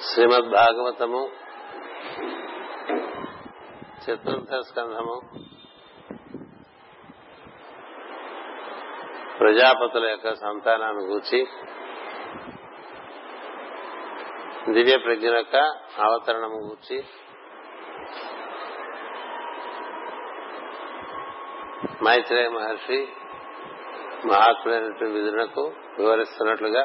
శ్రీమద్ భాగవతము చతుర్థ స్కంధము ప్రజాపతుల యొక్క సంతానాన్ని గూర్చి దివ్య ప్రజ్ఞ యొక్క అవతరణము గూర్చి మైత్రేయ మహర్షి మహాత్ములైనటువంటి విధులకు వివరిస్తున్నట్లుగా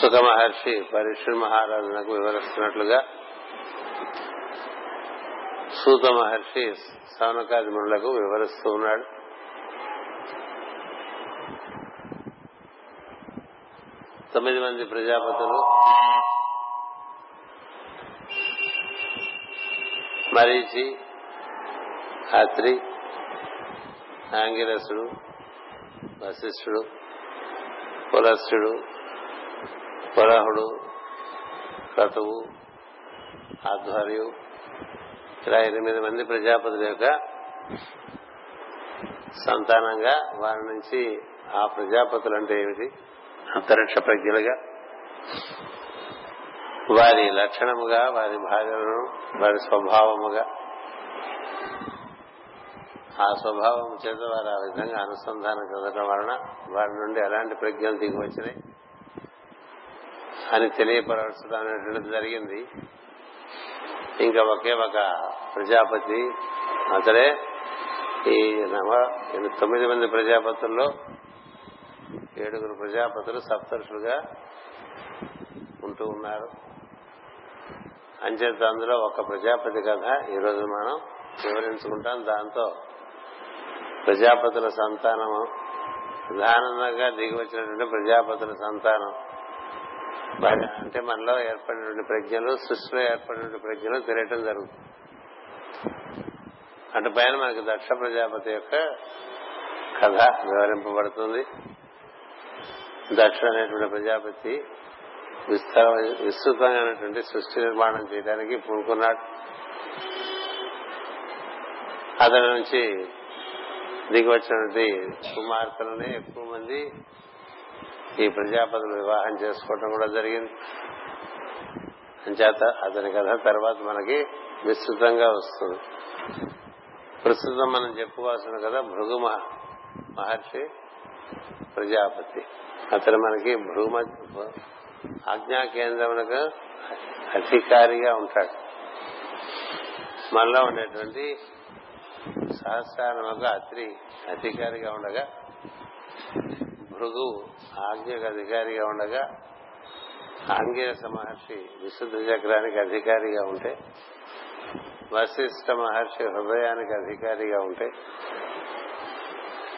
సుఖ మహర్షి పరిశ్రమ మహారాజునకు వివరిస్తున్నట్లుగా సూత మహర్షి సౌనకాది మునులకు వివరిస్తూ ఉన్నాడు. తొమ్మిది మంది ప్రజాపతులు మరీచి అత్రి ఆంగిరసుడు వశిష్ఠుడు పులస్సుడు పురహుడు క్రతువు ఆధ్వర్యు ఇలా ఎనిమిది మంది ప్రజాపతుల యొక్క సంతానంగా వారి నుంచి ఆ ప్రజాపతులు అంటే ఏమిటి? అంతరిక్ష ప్రజ్ఞలుగా వారి లక్షణముగా వారి భార్యలను వారి స్వభావముగా ఆ స్వభావం చేత వారు ఆ విధంగా అనుసంధానం చెందడం వలన వారి నుండి ఎలాంటి ప్రజ్ఞలు దిగి వచ్చినాయి అని తెలియపరచడం అనేటువంటిది జరిగింది. ఇంకా ఒకే ఒక ప్రజాపతి అతడే. ఈ నవ తొమ్మిది మంది ప్రజాపతుల్లో ఏడుగురు ప్రజాపతులు సప్తరుషులుగా ఉంటూ ఉన్నారు. అంచేత అందులో ఒక ప్రజాపతి కథ ఈరోజు మనం వివరించుకుంటాం. దాంతో ప్రజాపతుల సంతానము ప్రధానంగా దిగి వచ్చినటువంటి ప్రజాపతుల సంతానం అంటే మనలో ఏర్పడినటువంటి ప్రజ్ఞలు సృష్టిలో ఏర్పడినటువంటి ప్రజ్ఞలు తెలియటం జరుగుతుంది. అటు పైన మనకి దక్ష ప్రజాపతి యొక్క కథ వివరింపబడుతుంది. దక్ష అనేటువంటి ప్రజాపతి విస్తార విస్తృతమైనటువంటి సృష్టి నిర్మాణం చేయడానికి పూనుకున్నాడు. అతని నుంచి దిగి వచ్చినటువంటి కుమార్తెలని ఎక్కువ మంది ఈ ప్రజాపతిని వివాహం చేసుకోవటం కూడా జరిగింది. అంచేత అతని కథ తర్వాత మనకి విస్తృతంగా వస్తుంది. ప్రస్తుతం మనం చెప్పుకోవాల్సిన కదా భృగు మహర్షి ప్రజాపతి. అతను మనకి భృగు ఆజ్ఞా కేంద్రములకు అధికారిగా ఉంటాడు. మనలో ఉండేటువంటి సహస్రానముకు అత్రి అధికారిగా ఉండగా భృగు ఆజ్ఞకు అధికారిగా ఉండగా ఆంగిరస మహర్షి విశుద్ధ చక్రానికి అధికారిగా ఉంటే వశిష్ఠ మహర్షి హృదయానికి అధికారిగా ఉంటే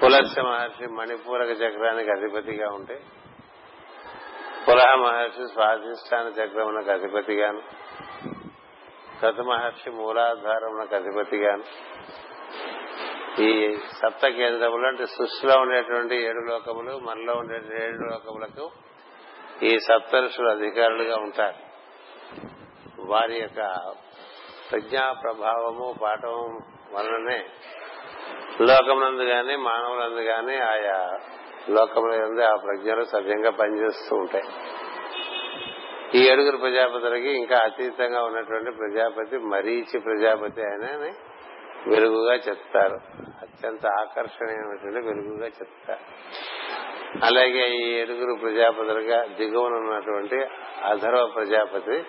పులస్య మహర్షి మణిపూరక చక్రానికి అధిపతిగా ఉంటే పులహ మహర్షి స్వాధిష్టాన చక్రమునకు అధిపతిగాను కథ మహర్షి మూలాధారమునకు అధిపతిగాను ఈ సప్త కేంద్రములు అంటే సృష్టిలో ఉండేటువంటి ఏడు లోకములు మనలో ఉండే ఏడు లోకములకు ఈ సప్తరుషులు అధికారులుగా ఉంటారు. వారి యొక్క ప్రజ్ఞా ప్రభావము పాఠం వలననే లోకమునందు గాని మానవులందు గాని ఆయా లోకముల ఆ ప్రజ్ఞలు సవ్యంగా పనిచేస్తూ ఉంటాయి. ఈ ఏడుగురు ప్రజాపతులకి ఇంకా అతీతంగా ఉన్నటువంటి ప్రజాపతి మరీచి ప్రజాపతి ఆయన వెలుగుగా చెప్తారు. అత్యంత ఆకర్షణీయమైనటువంటి వెలుగుగా చెప్తారు. అలాగే ఈ ఏడుగురు ప్రజాపతులుగా దిగువన ఉన్నటువంటి అధర్వ ప్రజాపతి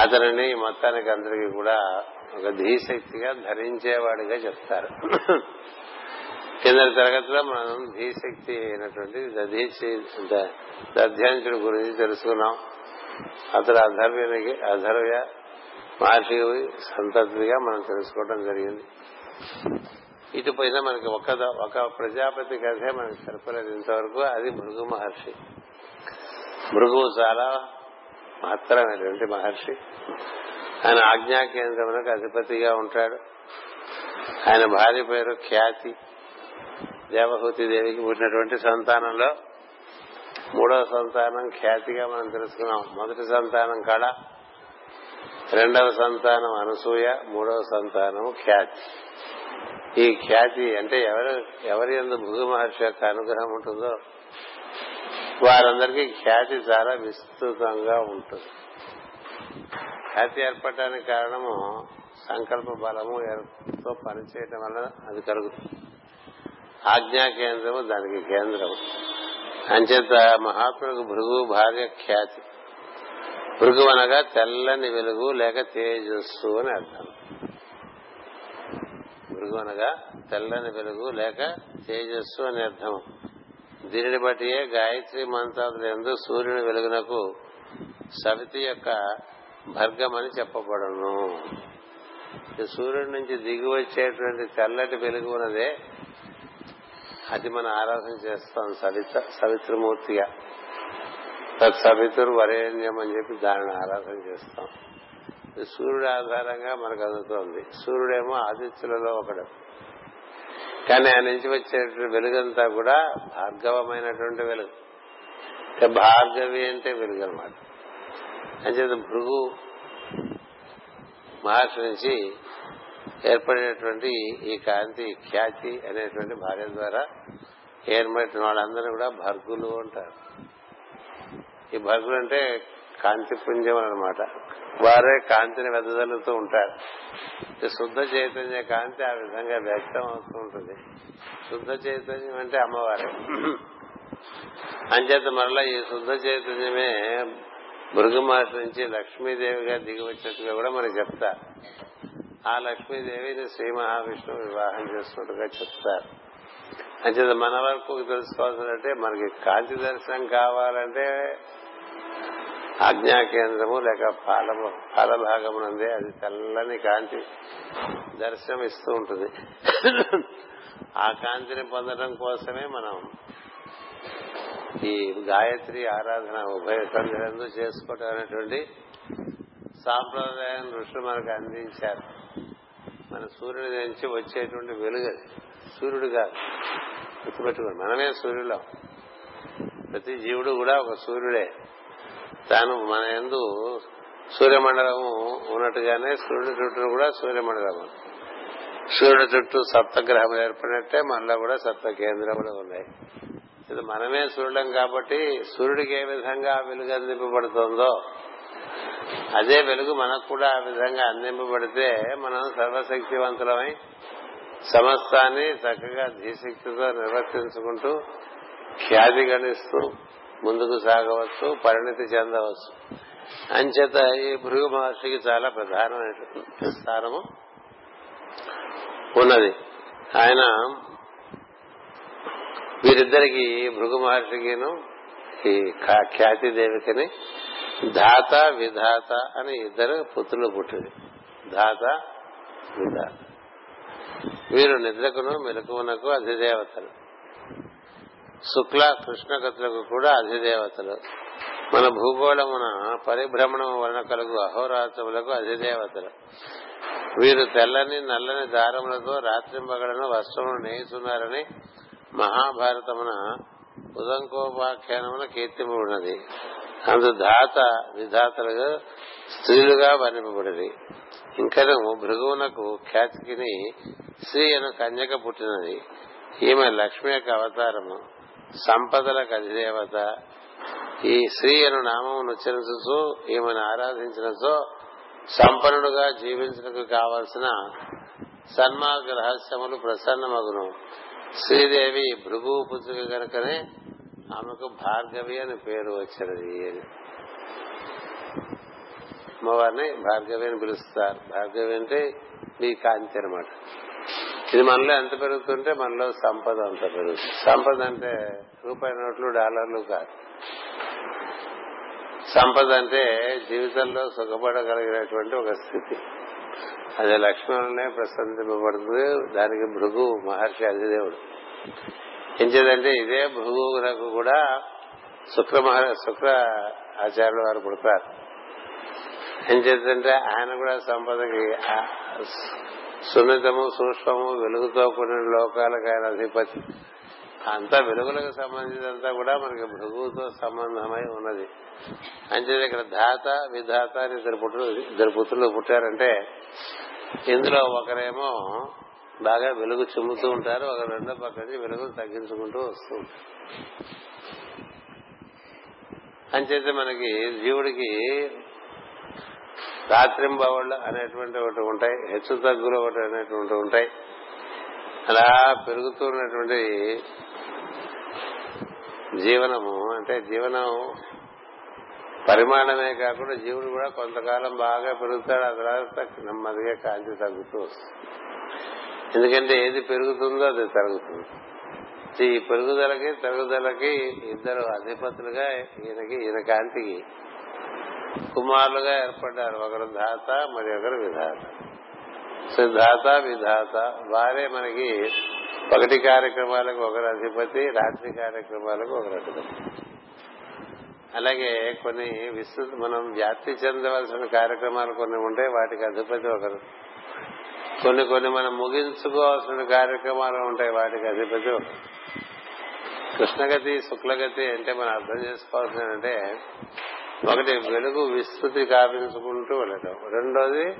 అతనిని మొత్తానికి అందరికీ కూడా ఒక ధీశక్తిగా ధరించేవాడిగా చెప్తారు. కింద తరగతిలో మనం ధీశక్తి అయినటువంటి దధీచి దధ్యాంచుడి గురించి తెలుసుకున్నాం. అతడు అధర్వ్యనికి అధర్వ్య మహర్షి సంతతిగా మనం తెలుసుకోవడం జరిగింది. ఇటు పోయినా మనకి ఒక ఒక ప్రజాపతి కథే మనకి సరిపోలేదు ఇంతవరకు. అది మృగు మహర్షి. మృగు చాలా మహత్తరమైనటువంటి మహర్షి. ఆయన ఆజ్ఞా కేంద్రమునకు అధిపతిగా ఉంటాడు. ఆయన భార్య పేరు ఖ్యాతి. దేవహూతి దేవికి పుట్టినటువంటి సంతానంలో మూడవ సంతానం ఖ్యాతిగా మనం తెలుసుకున్నాం. మొదటి సంతానం కళ. రెండవ సంతానం అనసూయ మూడవ సంతానం ఖ్యాతి. ఈ ఖ్యాతి అంటే ఎవరు ఎవరి ఎందు భృగు మహర్షి యొక్క అనుగ్రహం ఉంటుందో? వారందరికీ ఖ్యాతి చాలా విస్తృతంగా ఉంటుంది. ఖ్యాతి ఏర్పడటానికి కారణము సంకల్ప బలము తో పనిచేయటం వల్ల అది కలుగుతుంది. ఆజ్ఞా కేంద్రము దానికి కేంద్రం అంచేత మహాత్ములకు భృగు భార్య ఖ్యాతి. భృగు అనగా తెల్లని వెలుగు లేక తేజస్సు అని అర్థం. భృగు అనగా తెల్లని వెలుగు లేక తేజస్సు అని అర్థం. దీనిని బట్టియే గాయత్రి మంత్రాలు ఎందు సూర్యుని వెలుగునకు సవితి యొక్క భర్గమని చెప్పబడను. సూర్యుడి నుంచి దిగి వచ్చేటువంటి తెల్లటి వెలుగు ఉన్నదే. అది మనం ఆరాధన చేస్తాం సవిత సవిత్రమూర్తిగా. సవితురు వరేణ్యం అని చెప్పి దానిని ఆరాధన చేస్తాం. సూర్యుడు ఆధారంగా మనకు అందుతోంది. సూర్యుడేమో ఆదిత్యులలో ఒకడు. కానీ ఆయన నుంచి వచ్చే వెలుగంతా కూడా భార్గవమైనటువంటి వెలుగు. భార్గవి అంటే వెలుగు అనమాట అంచేత భృగు మహర్షి నుంచి ఏర్పడినటువంటి ఈ కాంతి ఖ్యాతి అనేటువంటి భార్య ద్వారా ఏర్పడిన వాళ్ళందరూ కూడా భర్గులు అంటారు. ఈ భక్తులు అంటే కాంతి పుంజం అనమాట వారే కాంతిని వెదజల్లుతూ ఉంటారు. శుద్ధ చైతన్య కాంతి ఆ విధంగా వ్యక్తం అవుతూ ఉంటుంది. శుద్ధ చైతన్యం అంటే అమ్మవారే. అంచేత మరలా ఈ శుద్ధ చైతన్యమే మృగమాస నుంచి లక్ష్మీదేవిగా దిగి వచ్చినట్టుగా కూడా మనకి చెప్తారు. ఆ లక్ష్మీదేవిని శ్రీ మహావిష్ణువు వివాహం చేస్తున్నట్టుగా చెప్తారు. అంచేత మన వరకు తెలుసుకోవాల్సిందంటే మనకి కాంతి దర్శనం కావాలంటే ఆజ్ఞా కేంద్రము లేక పాల పాలభాగమునందే అది తెల్లని కాంతి దర్శనం ఇస్తూ ఉంటుంది. ఆ కాంతిని పొందడం కోసమే మనం ఈ గాయత్రి ఆరాధన ఉభయ సంధ్యలందు చేసుకోవటం అనేటువంటి సాంప్రదాయం ఋషులు మనకు అందించారు. మన సూర్యుడి నుంచి వచ్చేటువంటి వెలుగు సూర్యుడు కాదు గుర్తుపెట్టుకోండి మనమే సూర్యులం. ప్రతి జీవుడు కూడా ఒక సూర్యుడే. తాను మన ఎందు సూర్యమండలము ఉన్నట్టుగానే సూర్యుడు చుట్టూ కూడా సూర్యమండలము. సూర్యుడు చుట్టూ సప్తగ్రహములు ఏర్పడినట్టే మనలో కూడా సప్త కేంద్రములు ఉన్నాయి. ఇది మనమే సూర్యుడం కాబట్టి సూర్యుడికి ఏ విధంగా వెలుగు అందింపబడుతుందో అదే వెలుగు మనకు కూడా ఆ విధంగా అందింపబడితే మనం సర్వశక్తివంతులమై సమస్తాన్ని చక్కగా ధీశక్తితో నిర్వర్తించుకుంటూ ఖ్యాతి గణిస్తూ ముందుకు సాగవచ్చు పరిణితి చెందవచ్చు. అంచేత ఈ భృగు మహర్షికి చాలా ప్రధానమైన స్థానము ఉన్నది. ఆయన వీరిద్దరికి భృగు మహర్షికిను ఈ ఖ్యాతి దేవికని ధాత విధాత అని ఇద్దరు పుత్రులు పుట్టింది. ధాత విధాత. వీరు నిద్రకును మెలకువనకు అధిదేవతలు. శుక్ల కృష్ణగతులకు కూడా అధిదేవతలు. మన భూగోళమున పరిభ్రమణం వలన కలుగు అహోరాత్రములకు అధిదేవతలు. వీరు తెల్లని నల్లని దారములతో రాత్రింబగడను వస్త్రమును నేయుతున్నారని మహాభారతమున ఉదంకోపాఖ్యానమున కీర్తింపబడినది అందు దాత విధాతలుగా స్త్రీలుగా వర్ణింపబడినది. ఇంకను భృగువునకు ఖ్యాతికిని శ్రీ అను కన్యక పుట్టినది. ఈమె లక్ష్మి యొక్క అవతారము. సంపదలకు అధిదేవత ఈ శ్రీ అను నామమును ఉచ్చరించు ఈమెను ఆరాధించినచో సంపన్నుడుగా జీవించడానికి కావలసిన సన్మార్గ రహస్యములు ప్రసన్నమగును. శ్రీదేవి భృగుపుత్రిక గనుకనే ఆమెకు భార్గవి అని పేరు వచ్చినది అని. అమ్మవారిని భార్గవి అని పిలుస్తారు. భార్గవి అంటే మీ కాంతి అనమాట ఇది మనలో ఎంత పెరుగుతుంటే మనలో సంపద అంత పెరుగుతుంది. సంపద అంటే రూపాయి నోట్లు డాలర్లు కాదు. సంపద అంటే జీవితంలో సుఖపడగలిగినటువంటి ఒక స్థితి. అదే లక్ష్మణునే ప్రసంతింపబడుతుంది దానికి భృగు మహర్షి అధిదేవుడు. ఏం చేదంటే ఇదే భృగులకు కూడా శుక్ర మహ శుక్ర ఆచార్యులు వారు పుడతారు. ఏం చేద్దంటే ఆయన కూడా సంపదకి సున్నితము సూక్ష్మము వెలుగుతో కూడిన లోకాలకు ఆయన అధిపతి. అంతా వెలుగులకు సంబంధించినంతా కూడా మనకి భృగువుతో సంబంధమై ఉన్నది. అంటే ఇక్కడ ధాత విధాత అని ఇద్దరు పుట్టు ఇద్దరు పుత్రులు పుట్టారంటే ఇందులో ఒకరేమో బాగా వెలుగు చిమ్ముతూ ఉంటారు ఒక రెండో పక్క నుంచి వెలుగును తగ్గించుకుంటూ వస్తూ ఉంటారు. అంచేతే మనకి జీవుడికి రాత్రింబవళ్ళు అనేటువంటి ఒకటి ఉంటాయి హెచ్చు తగ్గులు ఒకటి అనేటువంటి ఉంటాయి. అలా పెరుగుతున్నటువంటి జీవనము అంటే జీవనం పరిమాణమే కాకుండా జీవుడు కూడా కొంతకాలం బాగా పెరుగుతాడు ఆ తర్వాత నెమ్మదిగా కాంతి తగ్గుతూ వస్తుంది. ఎందుకంటే ఏది పెరుగుతుందో అది తరుగుతుంది. ఈ పెరుగుదలకి తరుగుదలకి ఇద్దరు అధిపతులుగా ఈయనకి ఈయన కాంతికి కుమారులుగా ఏర్పడ్డారు. ఒకరు ధాత మరి ఒకరు విధాత. సో ధాత విధాత వారే మనకి ఒకటి కార్యక్రమాలకు ఒకరు అధిపతి రాత్రి కార్యక్రమాలకు ఒకరు అధిపతి. అలాగే కొన్ని విస్తృత మనం వ్యాప్తి చెందవలసిన కార్యక్రమాలు కొన్ని ఉంటాయి వాటికి అధిపతి ఒకరు. కొన్ని కొన్ని మనం ముగించుకోవాల్సిన కార్యక్రమాలు ఉంటాయి వాటికి అధిపతి ఒకరు. కృష్ణగతి శుక్లగతి అంటే మనం అర్థం చేసుకోవాల్సిన అంటే ఒకటి వెలుగు విస్తృతి కావించుకుంటూ వెళ్ళటం. రెండోది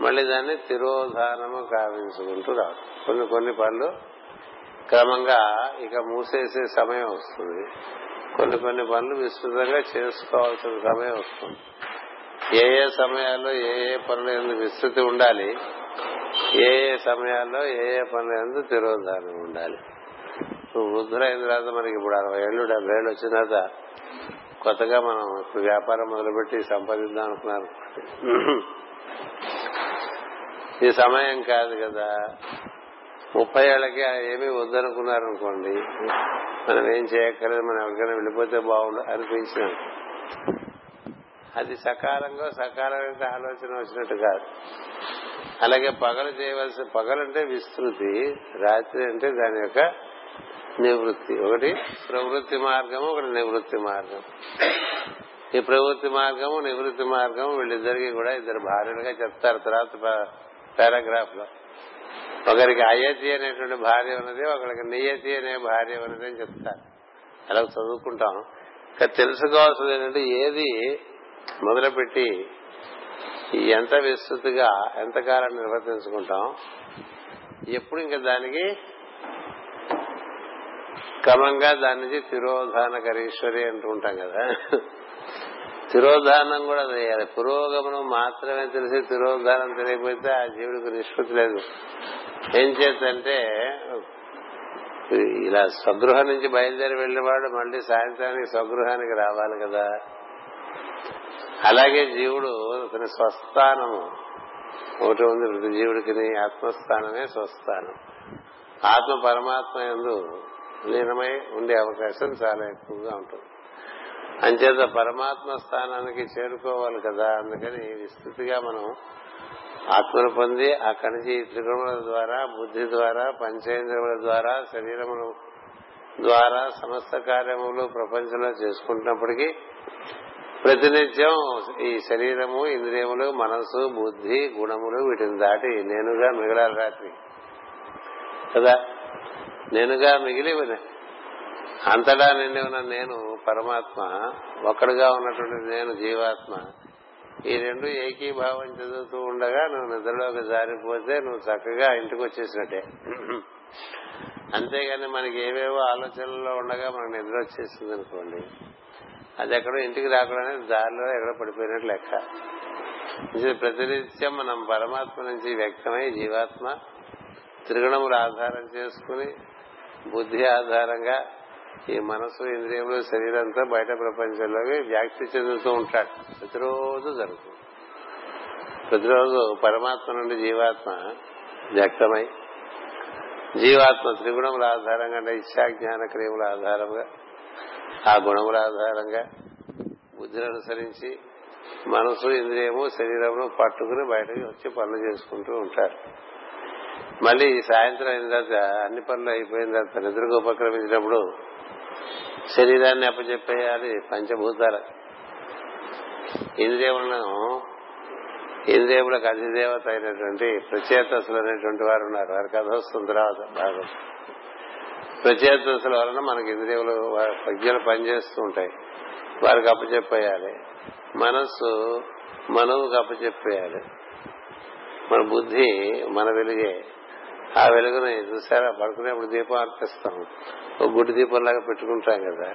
మళ్ళీ దాన్ని తిరోధానము కావించుకుంటూ రావడం కొన్ని కొన్ని పనులు క్రమంగా ఇక మూసేసే సమయం వస్తుంది. కొన్ని కొన్ని పనులు విస్తృతంగా చేసుకోవాల్సిన సమయం వస్తుంది. ఏ ఏ సమయాల్లో ఏ ఏ పనులు ఎందుకు విస్తృతి ఉండాలి ఏ ఏ సమయాల్లో ఏ ఏ పనుల ఎందుకు తిరోధానం ఉండాలి. వృద్ధులైన తర్వాత మనకి ఇప్పుడు అరవై ఏళ్ళు డెబ్బై ఏళ్ళు వచ్చిన తర్వాత కొత్తగా మనం ఇప్పుడు వ్యాపారం మొదలుపెట్టి సంపాదిద్దాం అనుకున్నారు. ఈ సమయం కాదు కదా. ముప్పై ఏళ్ళకి ఏమీ వద్దనుకున్నారు అనుకోండి మనం ఏం చేయక్కర్లేదు మనం ఎవరికైనా వెళ్ళిపోతే బాగుండు అనిపించిన. అది సకాలంగా సకాలమైన ఆలోచన వచ్చినట్టు కాదు. అలాగే పగలు చేయవలసిన పగలంటే విస్తృతి రాత్రి అంటే దాని యొక్క నివృత్తి. ఒకటి ప్రవృత్తి మార్గము ఒకటి నివృత్తి మార్గం ఈ ప్రవృత్తి మార్గము నివృత్తి మార్గము వీళ్ళిద్దరికి కూడా ఇద్దరు భార్యలుగా చెప్తారు తర్వాత పారాగ్రాఫ్లో. ఒకరికి అయతి అనేటువంటి భార్య ఉన్నది ఒకరికి నియతి అనే భార్య ఉన్నది అని చెప్తారు. అలా చదువుకుంటాం. ఇంకా తెలుసుకోవాల్సింది ఏంటంటే ఏది మొదలుపెట్టి ఎంత విస్తృతిగా ఎంతకాలం నిర్వర్తించుకుంటాం ఎప్పుడు ఇంకా దానికి క్రమంగా దాని నుంచి తిరోధాన కరీశ్వరి అంటూ ఉంటాం కదా. తిరోధానం కూడా చేయాలి పురోగమనం మాత్రమే తెలిసి తిరోధానం తెలియకపోతే ఆ జీవుడికి నిష్పత్తి లేదు. ఏం చేద్దంటే ఇలా స్వగృహం నుంచి బయలుదేరి వెళ్ళినవాడు మళ్ళీ సాయంత్రానికి స్వగృహానికి రావాలి కదా. అలాగే జీవుడు తన స్వస్థానము ఒకటి ఉంది ప్రతి జీవుడికి ఆత్మస్థానమే స్వస్థానం. ఆత్మ పరమాత్మ ఎందు లీనమై ఉండే అవకాశం చాలా ఎక్కువగా ఉంటుంది. అంచేత పరమాత్మ స్థానానికి చేరుకోవాలి కదా అందుకని విస్తృతిగా మనం ఆత్మను పొంది అక్కడి నుంచి త్రిగుణముల ద్వారా బుద్ధి ద్వారా పంచేంద్రముల ద్వారా శరీరముల ద్వారా సమస్త కార్యములు ప్రపంచంలో చేసుకుంటున్నప్పటికీ ప్రతినిత్యం ఈ శరీరము ఇంద్రియములు మనసు బుద్ధి గుణములు వీటిని దాటి నేనుగా మిగలాలి రాత్రి. కదా? నేనుగా మిగిలి అంతటా నిండి ఉన్న నేను పరమాత్మ ఒక్కడుగా ఉన్నటువంటి నేను జీవాత్మ. ఈ రెండు ఏకీభావం చదువుతూ ఉండగా నువ్వు నిద్రలోకి జారిపోతే నువ్వు చక్కగా ఇంటికి వచ్చేసినట్టే అంతేగాని మనకి ఏవేవో ఆలోచనల్లో ఉండగా మనకు నిద్ర వచ్చేసింది అనుకోండి. అది ఎక్కడో ఇంటికి రాకుండానే దారిలో ఎక్కడో పడిపోయినట్టు లెక్క. ప్రతినిత్యం మనం పరమాత్మ నుంచి వ్యక్తమై జీవాత్మ త్రిగుణములు ఆధారం చేసుకుని బుద్ధి ఆధారంగా ఈ మనసు ఇంద్రియములు శరీరంతో బయట ప్రపంచంలోకి వ్యాప్తి చెందుతూ ఉంటాడు ప్రతిరోజు జరుగుతుంది. ప్రతిరోజు పరమాత్మ నుండి జీవాత్మ వ్యక్తమై జీవాత్మ త్రిగుణముల ఆధారంగా అంటే ఇచ్చా జ్ఞాన క్రియముల ఆధారంగా ఆ గుణముల ఆధారంగా బుద్ధిని అనుసరించి మనసు ఇంద్రియము శరీరము పట్టుకుని బయటకు వచ్చి పనులు చేసుకుంటూ ఉంటారు. మళ్ళీ సాయంత్రం అయిన తర్వాత అన్ని పనులు అయిపోయిన తర్వాత నిద్రకు ఉపక్రమించినప్పుడు శరీరాన్ని అప్పచెప్పేయాలి పంచభూతాల. ఇంద్రియములను ఇంద్రియములకు అధిదేవత అయినటువంటి ప్రచేతసులు అనేటువంటి వారు ఉన్నారు. వారి కథ వస్తుంది తర్వాత భాగం. ప్రచేతసుల వలన మనకి ఇంద్రియములు ప్రజ్ఞలు పనిచేస్తూ ఉంటాయి. వారికి అప్పచెప్పేయాలి. మనస్సు మనవుకు అప్పచెప్పేయాలి. మన బుద్ధి మన వెలుగే. ఆ వెలుగుని చూసారా పడుకునేప్పుడు దీపం అర్పిస్తాం ఒక గుడి దీపంలాగా పెట్టుకుంటాం కదా.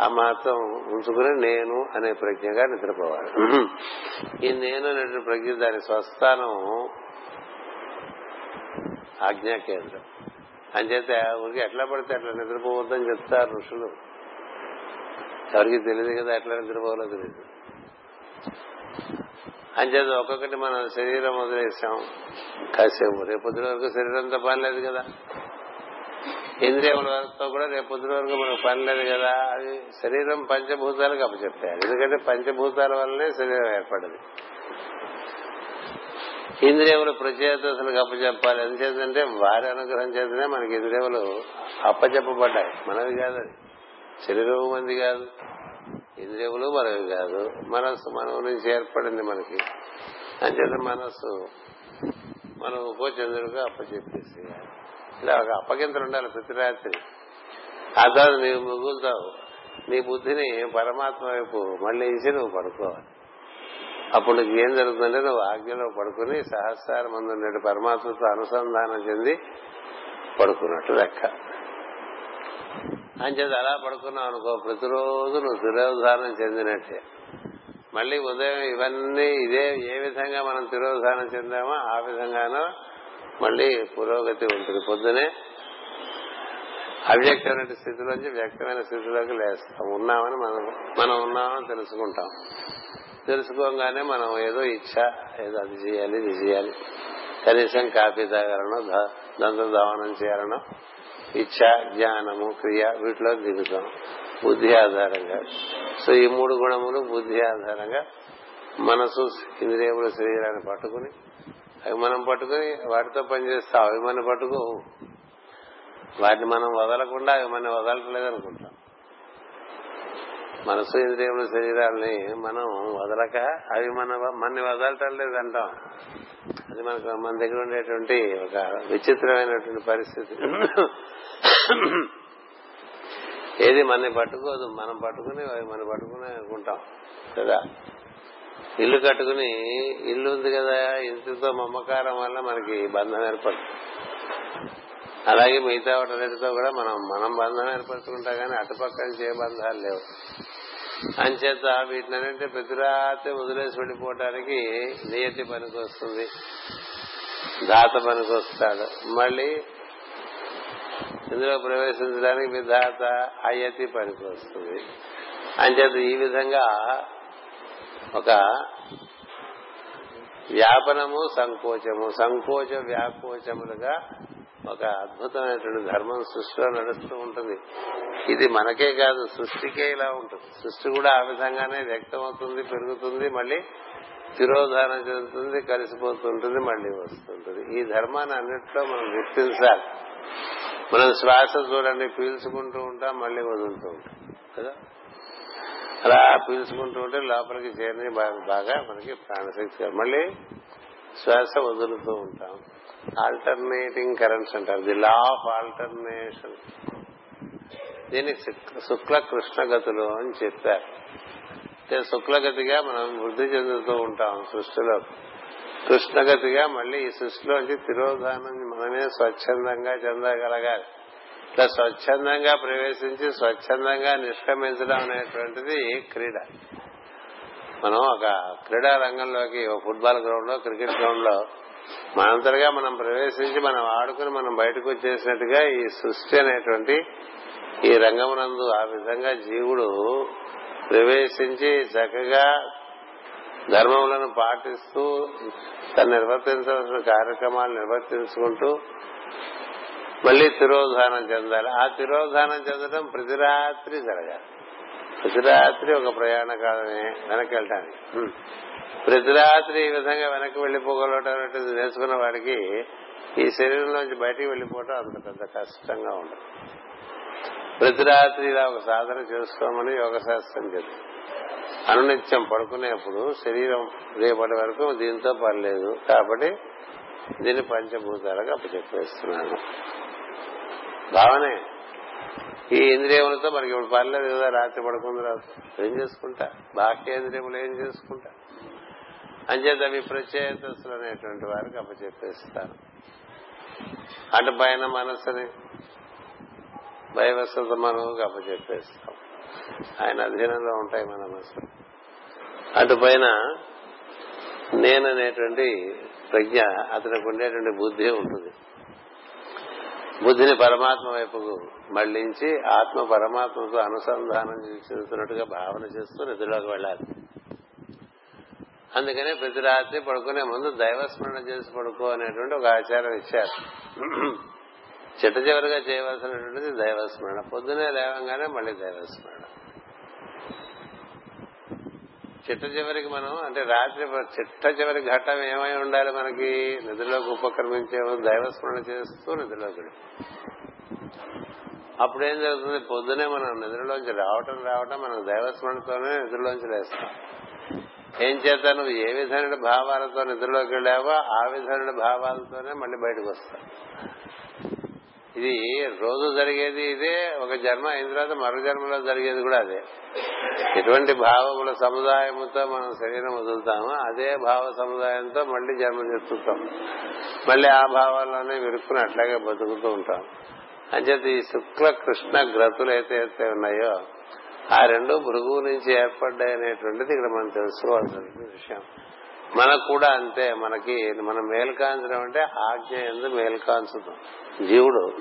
ఆ మాత్రం ఉంచుకుని నేను అనే ప్రజ్ఞగా నిద్రపోవాలి. ఈ నేను అనేటువంటి ప్రజ్ఞ దాని స్వస్థానం ఆజ్ఞా కేంద్రం అంచేత ఊరికి ఎట్లా పడితే అట్లా నిద్రపోవద్దని చెప్తారు ఋషులు. ఎవరికి తెలియదు కదా ఎట్లా నిద్రపోవాలో తెలియదు. అంచేది ఒక్కొక్కటి మనం శరీరం వదిలేసాం. కాసేపు. రేపొద్దున వరకు శరీరంతో పని లేదు కదా. ఇంద్రియముల వరకు కూడా రేపొద్దున వరకు మనకు పని లేదు కదా. అది శరీరం పంచభూతాలకు అప్పచెప్పారు ఎందుకంటే పంచభూతాల వల్లనే శరీరం ఏర్పడింది. ఇంద్రియములు ప్రచేతసులకు అప్పచెప్పాలి. ఎందుచేతంటే వారి అనుగ్రహం చేతనే మనకి ఇంద్రియములు అప్పచెప్పబడ్డాయి. మనవి కాదు అది. శరీరం మంది కాదు. ఇంద్రియములు మనవి కాదు. మనస్సు మనం నుంచి ఏర్పడింది మనకి. అంచేత మనస్సు మనం ఉపచంద్రుడుగా అప్పచెప్పేసి ఇలా ఒక అప్పగింతలు ఉండాలి ప్రతి రాత్రి. ఆ తర్వాత నీవు మిగులుతావు. నీ బుద్ధిని పరమాత్మ వైపు మళ్ళీ ఇచ్చి నువ్వు పడుకోవాలి. అప్పుడు నీకు ఏం జరుగుతుందంటే నువ్వు ఆజ్ఞలో పడుకుని సహస్రార మంది ఉండే పరమాత్మతో అనుసంధానం చెంది పడుకున్నట్టు లెక్క. అంచేది అలా పడుకున్నావు అనుకో ప్రతిరోజు నువ్వు తిరోధానం చెందినట్టే. మళ్ళీ ఉదయం ఇవన్నీ ఇదే ఏ విధంగా మనం తిరోధానం చెందామో ఆ విధంగానో మళ్ళీ పురోగతి ఉంటుంది. పొద్దునే అవ్యక్తమైన స్థితిలోంచి వ్యక్తమైన స్థితిలోకి లేస్తాం. ఉన్నామని మనం మనం ఉన్నామని తెలుసుకుంటాం. తెలుసుకోగానే మనం ఏదో ఇచ్చ ఏదో అది చేయాలి ఇది చేయాలి. కనీసం కాఫీ తాగాలనో దంత దావనం చేయాలనో ఇచ్చ జ్ఞానము క్రియ వీటిలో దిగుతాం. బుద్ధి ఆధారంగా. సో ఈ మూడు గుణములు బుద్ధి ఆధారంగా మనసు ఇంద్రియములు శరీరాన్ని పట్టుకుని అవి మనం పట్టుకుని వాటితో పనిచేస్తాం. అవి మనం పట్టుకో వాటిని మనం వదలకుండా అవి మనం వదలట్లేదు అనుకుంటాం మనసు ఇంద్రియముల శరీరాల్ని మనం వదలక అవి మన మన వదలటం లేదు అంటాం అది మనకు మన దగ్గర ఉండేటువంటి ఒక విచిత్రమైనటువంటి పరిస్థితి. ఏది మనని పట్టుకోదు మనం పట్టుకుని అవి మనం పట్టుకుని అనుకుంటాం కదా? ఇల్లు కట్టుకుని ఇల్లు ఉంది కదా ఇంటితో మమకారం వల్ల మనకి బంధం ఏర్పడుతుంది. అలాగే మిగతా వాటితో కూడా మనం మనం బంధం ఏర్పరచుకుంటా కానీ అటుపక్క నుంచి ఏ బంధాలు లేవు. అంచేత వీటినంటే ప్రతి రాత్రి వదిలేసి వెళ్ళిపోవటానికి నియతి పనికి వస్తుంది దాత పనికి వస్తాడు మళ్ళీ ఇందులో ప్రవేశించడానికి విధాత అయతి పనికి వస్తుంది అంచేత ఈ విధంగా ఒక వ్యాపనము సంకోచము సంకోచ వ్యాకోచములుగా ఒక అద్భుతమైనటువంటి ధర్మం సృష్టిలో నడుస్తూ ఉంటుంది. ఇది మనకే కాదు సృష్టికే ఇలా ఉంటుంది. సృష్టి కూడా ఆ విధంగానే వ్యక్తమవుతుంది పెరుగుతుంది మళ్ళీ తిరోధానం చెందుతుంది కలిసిపోతుంటుంది మళ్ళీ వస్తుంటుంది. ఈ ధర్మాన్ని అన్నిట్లో మనం గుర్తించాలి. మనం శ్వాస చూడండి పీల్చుకుంటూ ఉంటాం మళ్ళీ వదులుతూ ఉంటాం. కదా? అలా పీల్చుకుంటూ ఉంటే లోపలికి చేరని బాగా మనకి ప్రాణశక్తి మళ్ళీ శ్వాస వదులుతూ ఉంటాం. ఆల్టర్నేటింగ్ కరెంట్స్ అంటారు. ది లా ఆఫ్ ఆల్టర్నేషన్ దీన్ని శుక్ల కృష్ణ గతులు అని చెప్పారు. అంటే శుక్లగతిగా మనం వృద్ధి చెందుతూ ఉంటాం సృష్టిలో. కృష్ణగతిగా మళ్ళీ ఈ సృష్టిలోంచి తిరోధానం మనమే స్వచ్ఛందంగా చెందగలగాలి. ఇట్లా స్వచ్ఛందంగా ప్రవేశించి స్వచ్ఛందంగా నిష్క్రమించడం అనేటువంటిది క్రీడ. మనం ఒక క్రీడా రంగంలోకి ఫుట్బాల్ గ్రౌండ్లో క్రికెట్ గ్రౌండ్లో మనంతరగా మనం ప్రవేశించి మనం ఆడుకుని మనం బయటకు వచ్చేసినట్టుగా ఈ సృష్టి అనేటువంటి ఈ రంగమునందు ఆ విధంగా జీవుడు ప్రవేశించి చక్కగా ధర్మములను పాటిస్తూ తను నిర్వర్తించవలసిన కార్యక్రమాలు నిర్వర్తించుకుంటూ మళ్ళీ తిరోధానం చెందాలి. ఆ తిరోధానం చెందడం ప్రతి రాత్రి జరగాలి. ప్రతి రాత్రి ఒక ప్రయాణ కాలమే వెనక్కి వెళ్ళటానికి. ప్రతి రాత్రి ఈ విధంగా వెనక్కి వెళ్ళిపోగలటం అనేటువంటి నేర్చుకున్న వాడికి ఈ శరీరంలోంచి బయటికి వెళ్ళిపోవటం అంత పెద్ద కష్టంగా ఉండదు. ప్రతి రాత్రి ఇలా ఒక సాధన చేసుకోమని యోగ శాస్త్రం చెప్తుంది అనునిత్యం పడుకునేప్పుడు శరీరం రేపటి వరకు దీంతో పర్లేదు కాబట్టి దీన్ని పంచభూతాలకు అప్పచెప్పేస్తున్నాను. భావనే ఈ ఇంద్రియములతో మనకి ఇప్పుడు పర్లేదు కదా రాత్రి పడుకుంది రాదు ఏం చేసుకుంటా? బాహ్యేంద్రియములు ఏం చేసుకుంటా? అంచేత విప్రచేతస్సులు అనేటువంటి వారికి అప్పచెప్పేస్తారు. అటు పైన మనస్సుని భయవస్థత మనవుగా అప్పచెప్పేస్తాం. ఆయన అధీనంలో ఉంటాయి మన మనసు అటు పైన నేననేటువంటి ప్రజ్ఞ అతనికి ఉండేటువంటి బుద్ధి ఉంటుంది. బుద్ధిని పరమాత్మ వైపుకు మళ్ళించి ఆత్మ పరమాత్మకు అనుసంధానం చేస్తున్నట్టుగా భావన చేస్తూ నిద్రలోకి వెళ్ళాలి. అందుకనే ప్రతి రాత్రి పడుకునే ముందు దైవస్మరణ చేసి పడుకో అనేటువంటి ఒక ఆచారం ఇచ్చారు. చిట్ట చివరిగా చేయవలసినటువంటిది దైవస్మరణ. పొద్దునే లేవంగానే మళ్ళీ దైవస్మరణ. చిట్ట చివరికి మనం అంటే రాత్రి చిట్ట చివరి ఘట్టం ఏమై ఉండాలి మనకి? నిద్రలోకి ఉపక్రమించే దైవస్మరణ చేస్తూ నిద్రలోకి అప్పుడేం జరుగుతుంది? పొద్దునే మనం నిద్రలోంచి రావటం రావటం మనం దైవస్మరణతోనే నిద్రలోంచి లేస్తాం. ఏం చేత నువ్వు ఏ విధమైన భావాలతో నిద్రలోకి వెళ్ళావో ఆ విధమైన భావాలతోనే మళ్ళీ బయటకు వస్తావు. ఇది రోజు జరిగేది ఇదే ఒక జన్మ అయిన తర్వాత మరో జన్మలో జరిగేది కూడా అదే. ఎటువంటి భావముల సముదాయంతో మనం శరీరం వదులుతామో అదే భావ సముదాయంతో మళ్ళీ జన్మ చెప్తుంటాం మళ్ళీ ఆ భావాల్లోనే విరుక్కుని అట్లాగే బతుకుతూ ఉంటాం. అంచేత ఈ శుక్ల కృష్ణ గ్రతులు అయితే ఉన్నాయో ఆ రెండు భృగు నుంచి ఏర్పడ్డాయి అనేటువంటిది ఇక్కడ మనం తెలుసుకోవాల్సిన విషయం. మనకు కూడా అంతే మనకి మనం మేల్కాంచడం అంటే ఆజ్ఞ ఎందు మేల్కాంచుతాం. జీవుడు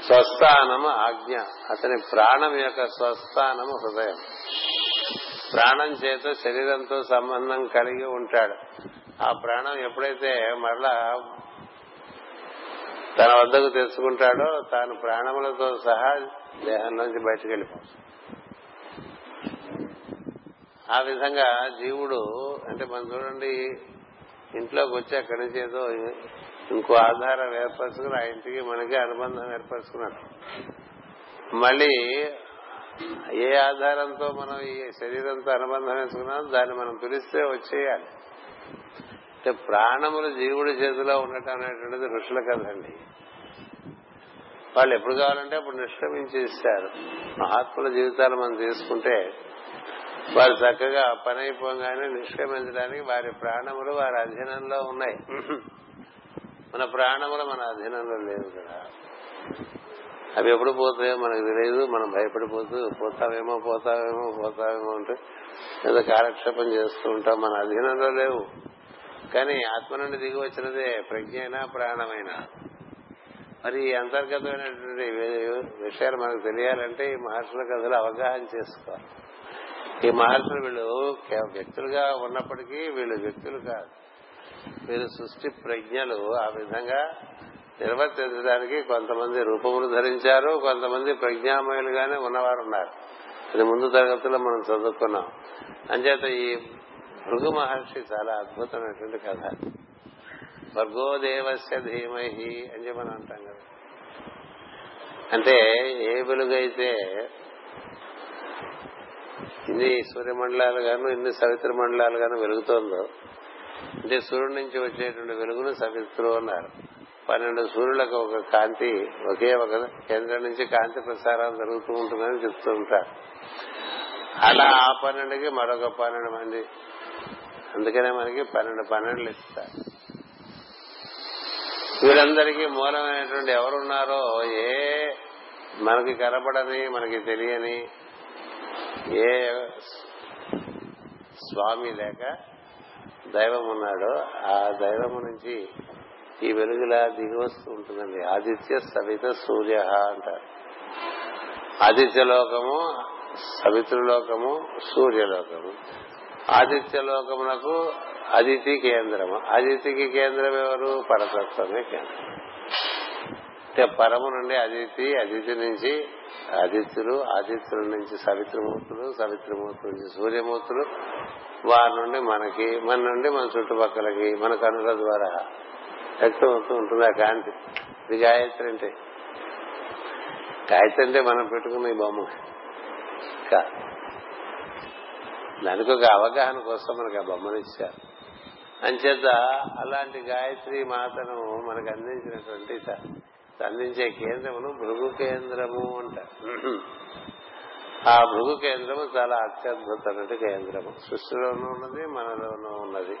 స్వస్థానము ఆజ్ఞ అతని ప్రాణం యొక్క స్వస్థానము హృదయం. ప్రాణం చేత శరీరంతో సంబంధం కలిగి ఉంటాడు. ఆ ప్రాణం ఎప్పుడైతే మరలా తన వద్దకు తెచ్చుకుంటాడో తాను ప్రాణములతో సహా దేహంలోంచి బయటకు వెళ్ళిపోతాడు. ఆ విధంగా జీవుడు అంటే మనం చూడండి ఇంట్లోకి వచ్చి అక్కడి నుంచి ఏదో ఇంకో ఆధారం ఏర్పరచుకుని ఆ ఇంటికి మనకి అనుబంధం ఏర్పరచుకున్నాడు. మళ్ళీ ఏ ఆధారంతో మనం ఈ శరీరంతో అనుబంధం వేసుకున్నాం దాన్ని మనం పిలిస్తే వచ్చేయాలి. అంటే ప్రాణములు జీవుడి చేతిలో ఉండటం అనేటువంటిది ఋషుల కదండి వాళ్ళు ఎప్పుడు కావాలంటే అప్పుడు నిష్క్రమించి ఇస్తారు మహాత్ముల జీవితాలు మనం తీసుకుంటే వారు చక్కగా పని అయిపోగానే నిష్క్రమించడానికి వారి ప్రాణములు వారి అధీనంలో ఉన్నాయి. మన ప్రాణములు మన అధీనంలో లేవు కదా. అవి ఎప్పుడు పోతాయో మనకు తెలియదు మనం భయపడిపోతూ పోతావేమో పోతావేమో పోతావేమో అంటే ఏదో కాలక్షేపం చేస్తూ ఉంటాం మన అధీనంలో లేవు. కానీ ఆత్మ నుండి దిగి వచ్చినదే ప్రజ్ఞైనా ప్రాణమైనా. మరి ఈ అంతర్గతమైనటువంటి విషయాలు మనకు తెలియాలంటే ఈ మహర్షుల కథలు అవగాహన చేసుకోవాలి. ఈ మహర్షులు వీళ్ళు వ్యక్తులుగా ఉన్నప్పటికీ వీళ్ళు వ్యక్తులు కాదు. వీళ్ళు సృష్టి ప్రజ్ఞలు. ఆ విధంగా నిర్వర్తించడానికి కొంతమంది రూపములు ధరించారు కొంతమంది ప్రజ్ఞామయులుగానే ఉన్నవారు ఉన్నారు అది ముందు తరగతిలో మనం చదువుకున్నాం. అంచేత ఈ భృగు మహర్షి చాలా అద్భుతమైనటువంటి కథ. భర్గోదేవస్య ధీమహి అని చెప్పి మనం అంటాం కదా. అంటే ఏ వెలుగైతే ఇన్ని సూర్యమండలాలు గాను ఇన్ని సవిత్ర మండలాలు గాను వెలుగుతోందో అంటే సూర్యుడి నుంచి వచ్చేటువంటి వెలుగును సవిత్రు అన్నారు. పన్నెండు సూర్యులకు ఒక కాంతి ఒకే ఒక కేంద్రం నుంచి కాంతి ప్రసారం జరుగుతూ ఉంటుందని చెప్తూ ఉంటారు. అలా ఆ పన్నెండుకి మరొక పన్నెండు మంది అందుకనే మనకి పన్నెండు పన్నెండులు ఇస్తారు. వీరందరికీ మూలమైనటువంటి ఎవరున్నారో ఏ మనకి కనపడని మనకి తెలియని ఏ స్వామి లేక దైవం ఉన్నాడో ఆ దైవము నుంచి ఈ వెలుగులా దిగి వస్తూ ఉంటుందండి. ఆదిత్య సవిత సూర్య అంటారు. ఆదిత్యలోకము సవితృలోకము సూర్యలోకము ఆదిత్యలోకమునకు అదితి కేంద్రము. అదితికి కేంద్రం ఎవరు? పరతత్వమే కేంద్రం. అంటే పరము నుండి అదితి అదితి నుంచి ఆదిత్యులు ఆదిత్యుల నుంచి సవిత్రమూర్తులు సవిత్రమూర్తుల నుంచి సూర్యమూర్తులు. వారి నుండి మనకి మన నుండి మన చుట్టుపక్కలకి మన కనుల ద్వారా వ్యక్తం అవుతూ ఉంటుంది ఆ కాంతి. ఇది గాయత్రి అంటే. గాయత్రి అంటే మనం పెట్టుకున్న ఈ బొమ్మ. దానికి ఒక అవగాహన కోసం మనకి ఆ బొమ్మను ఇచ్చారు. అంచేత అలాంటి గాయత్రి మాతను మనకు అందించినటువంటి స్పందించే కేంద్రమును భృగు కేంద్రము అంటారు. ఆ భృగు కేంద్రము చాలా అత్యద్భుతమైన కేంద్రము. సృష్టిలోనూ ఉన్నది మనలోనూ ఉన్నది.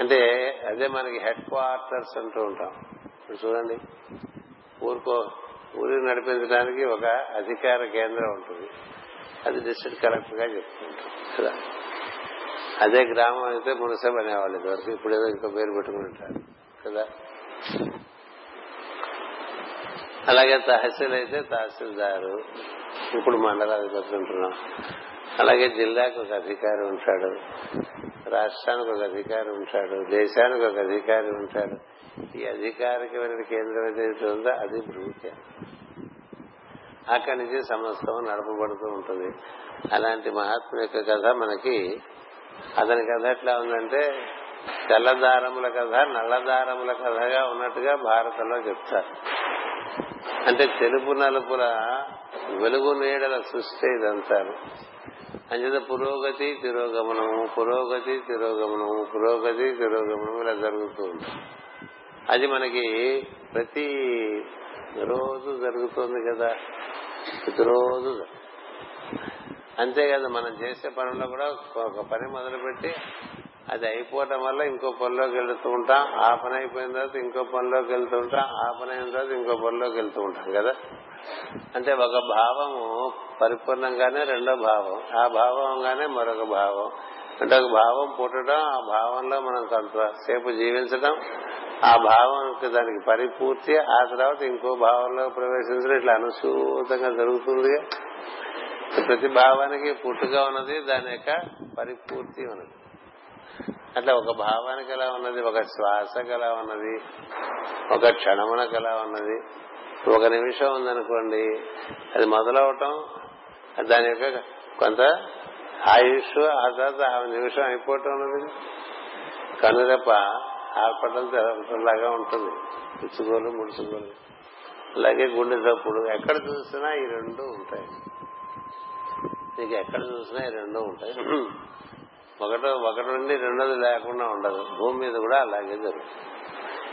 అంటే అదే మనకి హెడ్ క్వార్టర్స్ అంటూ ఉంటాం. ఇప్పుడు చూడండి ఊరుకో ఊరిని నడిపించడానికి ఒక అధికార కేంద్రం ఉంటుంది. అది డిస్ట్రిక్ట్ కలెక్టర్గా చెప్పుకుంటాం కదా? అదే గ్రామం అయితే మునసబ్ అనేవాళ్ళు ఇదివరకు ఇప్పుడు ఏదో ఇంకో పేరు పెట్టుకుంటారు కదా? అలాగే తహసీల్ అయితే తహసీల్దారు. ఇప్పుడు మండలాధిపతి ఉంటున్నాం. అలాగే జిల్లాకు ఒక అధికారి ఉంటాడు. రాష్ట్రానికి ఒక అధికారి ఉంటాడు. దేశానికి ఒక అధికారి ఉంటాడు. ఈ అధికారికమైన కేంద్రం ఏదైతే ఉందో అది ప్రభుత్వం అక్కడి నుంచి సమస్తం నడపబడుతూ ఉంటుంది. అలాంటి మహాత్మ యొక్క కథ మనకి అతని కథ ఎట్లా ఉందంటే తెల్లదారముల కథ నల్లదారముల కథగా ఉన్నట్టుగా భారతంలో చెప్తారు. అంటే తెలుపు నలుపుల వెలుగు నీడల సృష్టి ఇదంతాను. అంచేత పురోగతి తిరోగమనము పురోగతి తిరోగమనము పురోగతి తిరోగమనము ఇలా జరుగుతూ ఉంటుంది అది మనకి ప్రతి రోజు జరుగుతుంది కదా. ప్రతిరోజు అంతే మనం చేసే పనుల్లో కూడా ఒక పని మొదలుపెట్టి అది అయిపోవటం వల్ల ఇంకో పనిలోకి వెళ్తూ ఉంటాం. ఆ పని అయిపోయిన తర్వాత ఇంకో పనిలోకి వెళ్తూ ఉంటాం. ఆ పని అయిన తర్వాత ఇంకో పనిలోకి వెళ్తూ ఉంటాం కదా. అంటే ఒక భావము పరిపూర్ణంగానే రెండో భావం. ఆ భావంగానే మరొక భావం. అంటే ఒక భావం పుట్టడం ఆ భావంలో మనం కొంతసేపు జీవించడం ఆ భావం దానికి పరిపూర్తి ఆ తర్వాత ఇంకో భావంలో ప్రవేశించడం ఇట్లా అనుసూతంగా జరుగుతుంది. ప్రతి భావానికి పుట్టుగా ఉన్నది దాని యొక్క పరిపూర్తి ఉన్నది. అట్లా ఒక భావానికి ఎలా ఉన్నది ఒక శ్వాసకు ఎలా ఉన్నది ఒక క్షణమునకు ఎలా ఉన్నది. ఒక నిమిషం ఉందనుకోండి అది మొదలవటం దాని యొక్క కొంత ఆయుష్ ఆ తర్వాత ఆ నిమిషం అయిపోవటం ఉన్నది. కనురెప్ప ఆర్పటం తెరపటంలాగా ఉంటుంది. పిచ్చుకోలు ముడుచుకోలు. అలాగే గుండె తప్పుడు. ఎక్కడ చూసినా ఈ రెండు ఉంటాయి. నీకు ఎక్కడ చూసినా ఈ రెండు ఉంటాయి. ఒకటో ఒకటి నుండి రెండోది లేకుండా ఉండదు. భూమి మీద కూడా అలాగే జరుగుతుంది.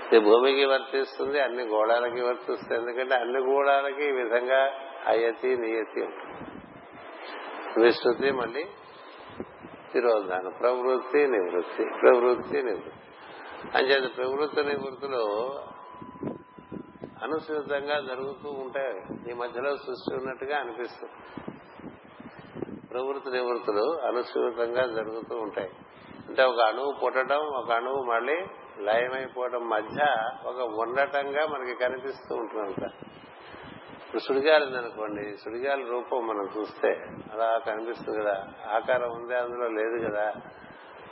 ఇది భూమికి వర్తిస్తుంది అన్ని గోళాలకి వర్తిస్తుంది ఎందుకంటే అన్ని గోళాలకి ఈ విధంగా అయతి నియతి ఉంటుంది. విస్తృతి మళ్ళీ తిరోధానం ప్రవృత్తి నివృత్తి ప్రవృత్తి నివృత్తి. అంచేది ప్రవృత్తి నివృత్తులు అనుసృతంగా జరుగుతూ ఉంటాయి. ఈ మధ్యలో సృష్టి ఉన్నట్టుగా అనిపిస్తుంది. ప్రవృత్తి నివృత్తులు అనుసూతంగా జరుగుతూ ఉంటాయి. అంటే ఒక అణువు పుట్టడం ఒక అణువు మళ్ళీ లయమైపోవడం మధ్య ఒక ఉండటంగా మనకి కనిపిస్తూ ఉంటుందంట. ఇప్పుడు సుడిగాలి సుడిగాలి రూపం మనం చూస్తే అలా కనిపిస్తుంది కదా. ఆకారం ఉంది అందులో లేదు కదా.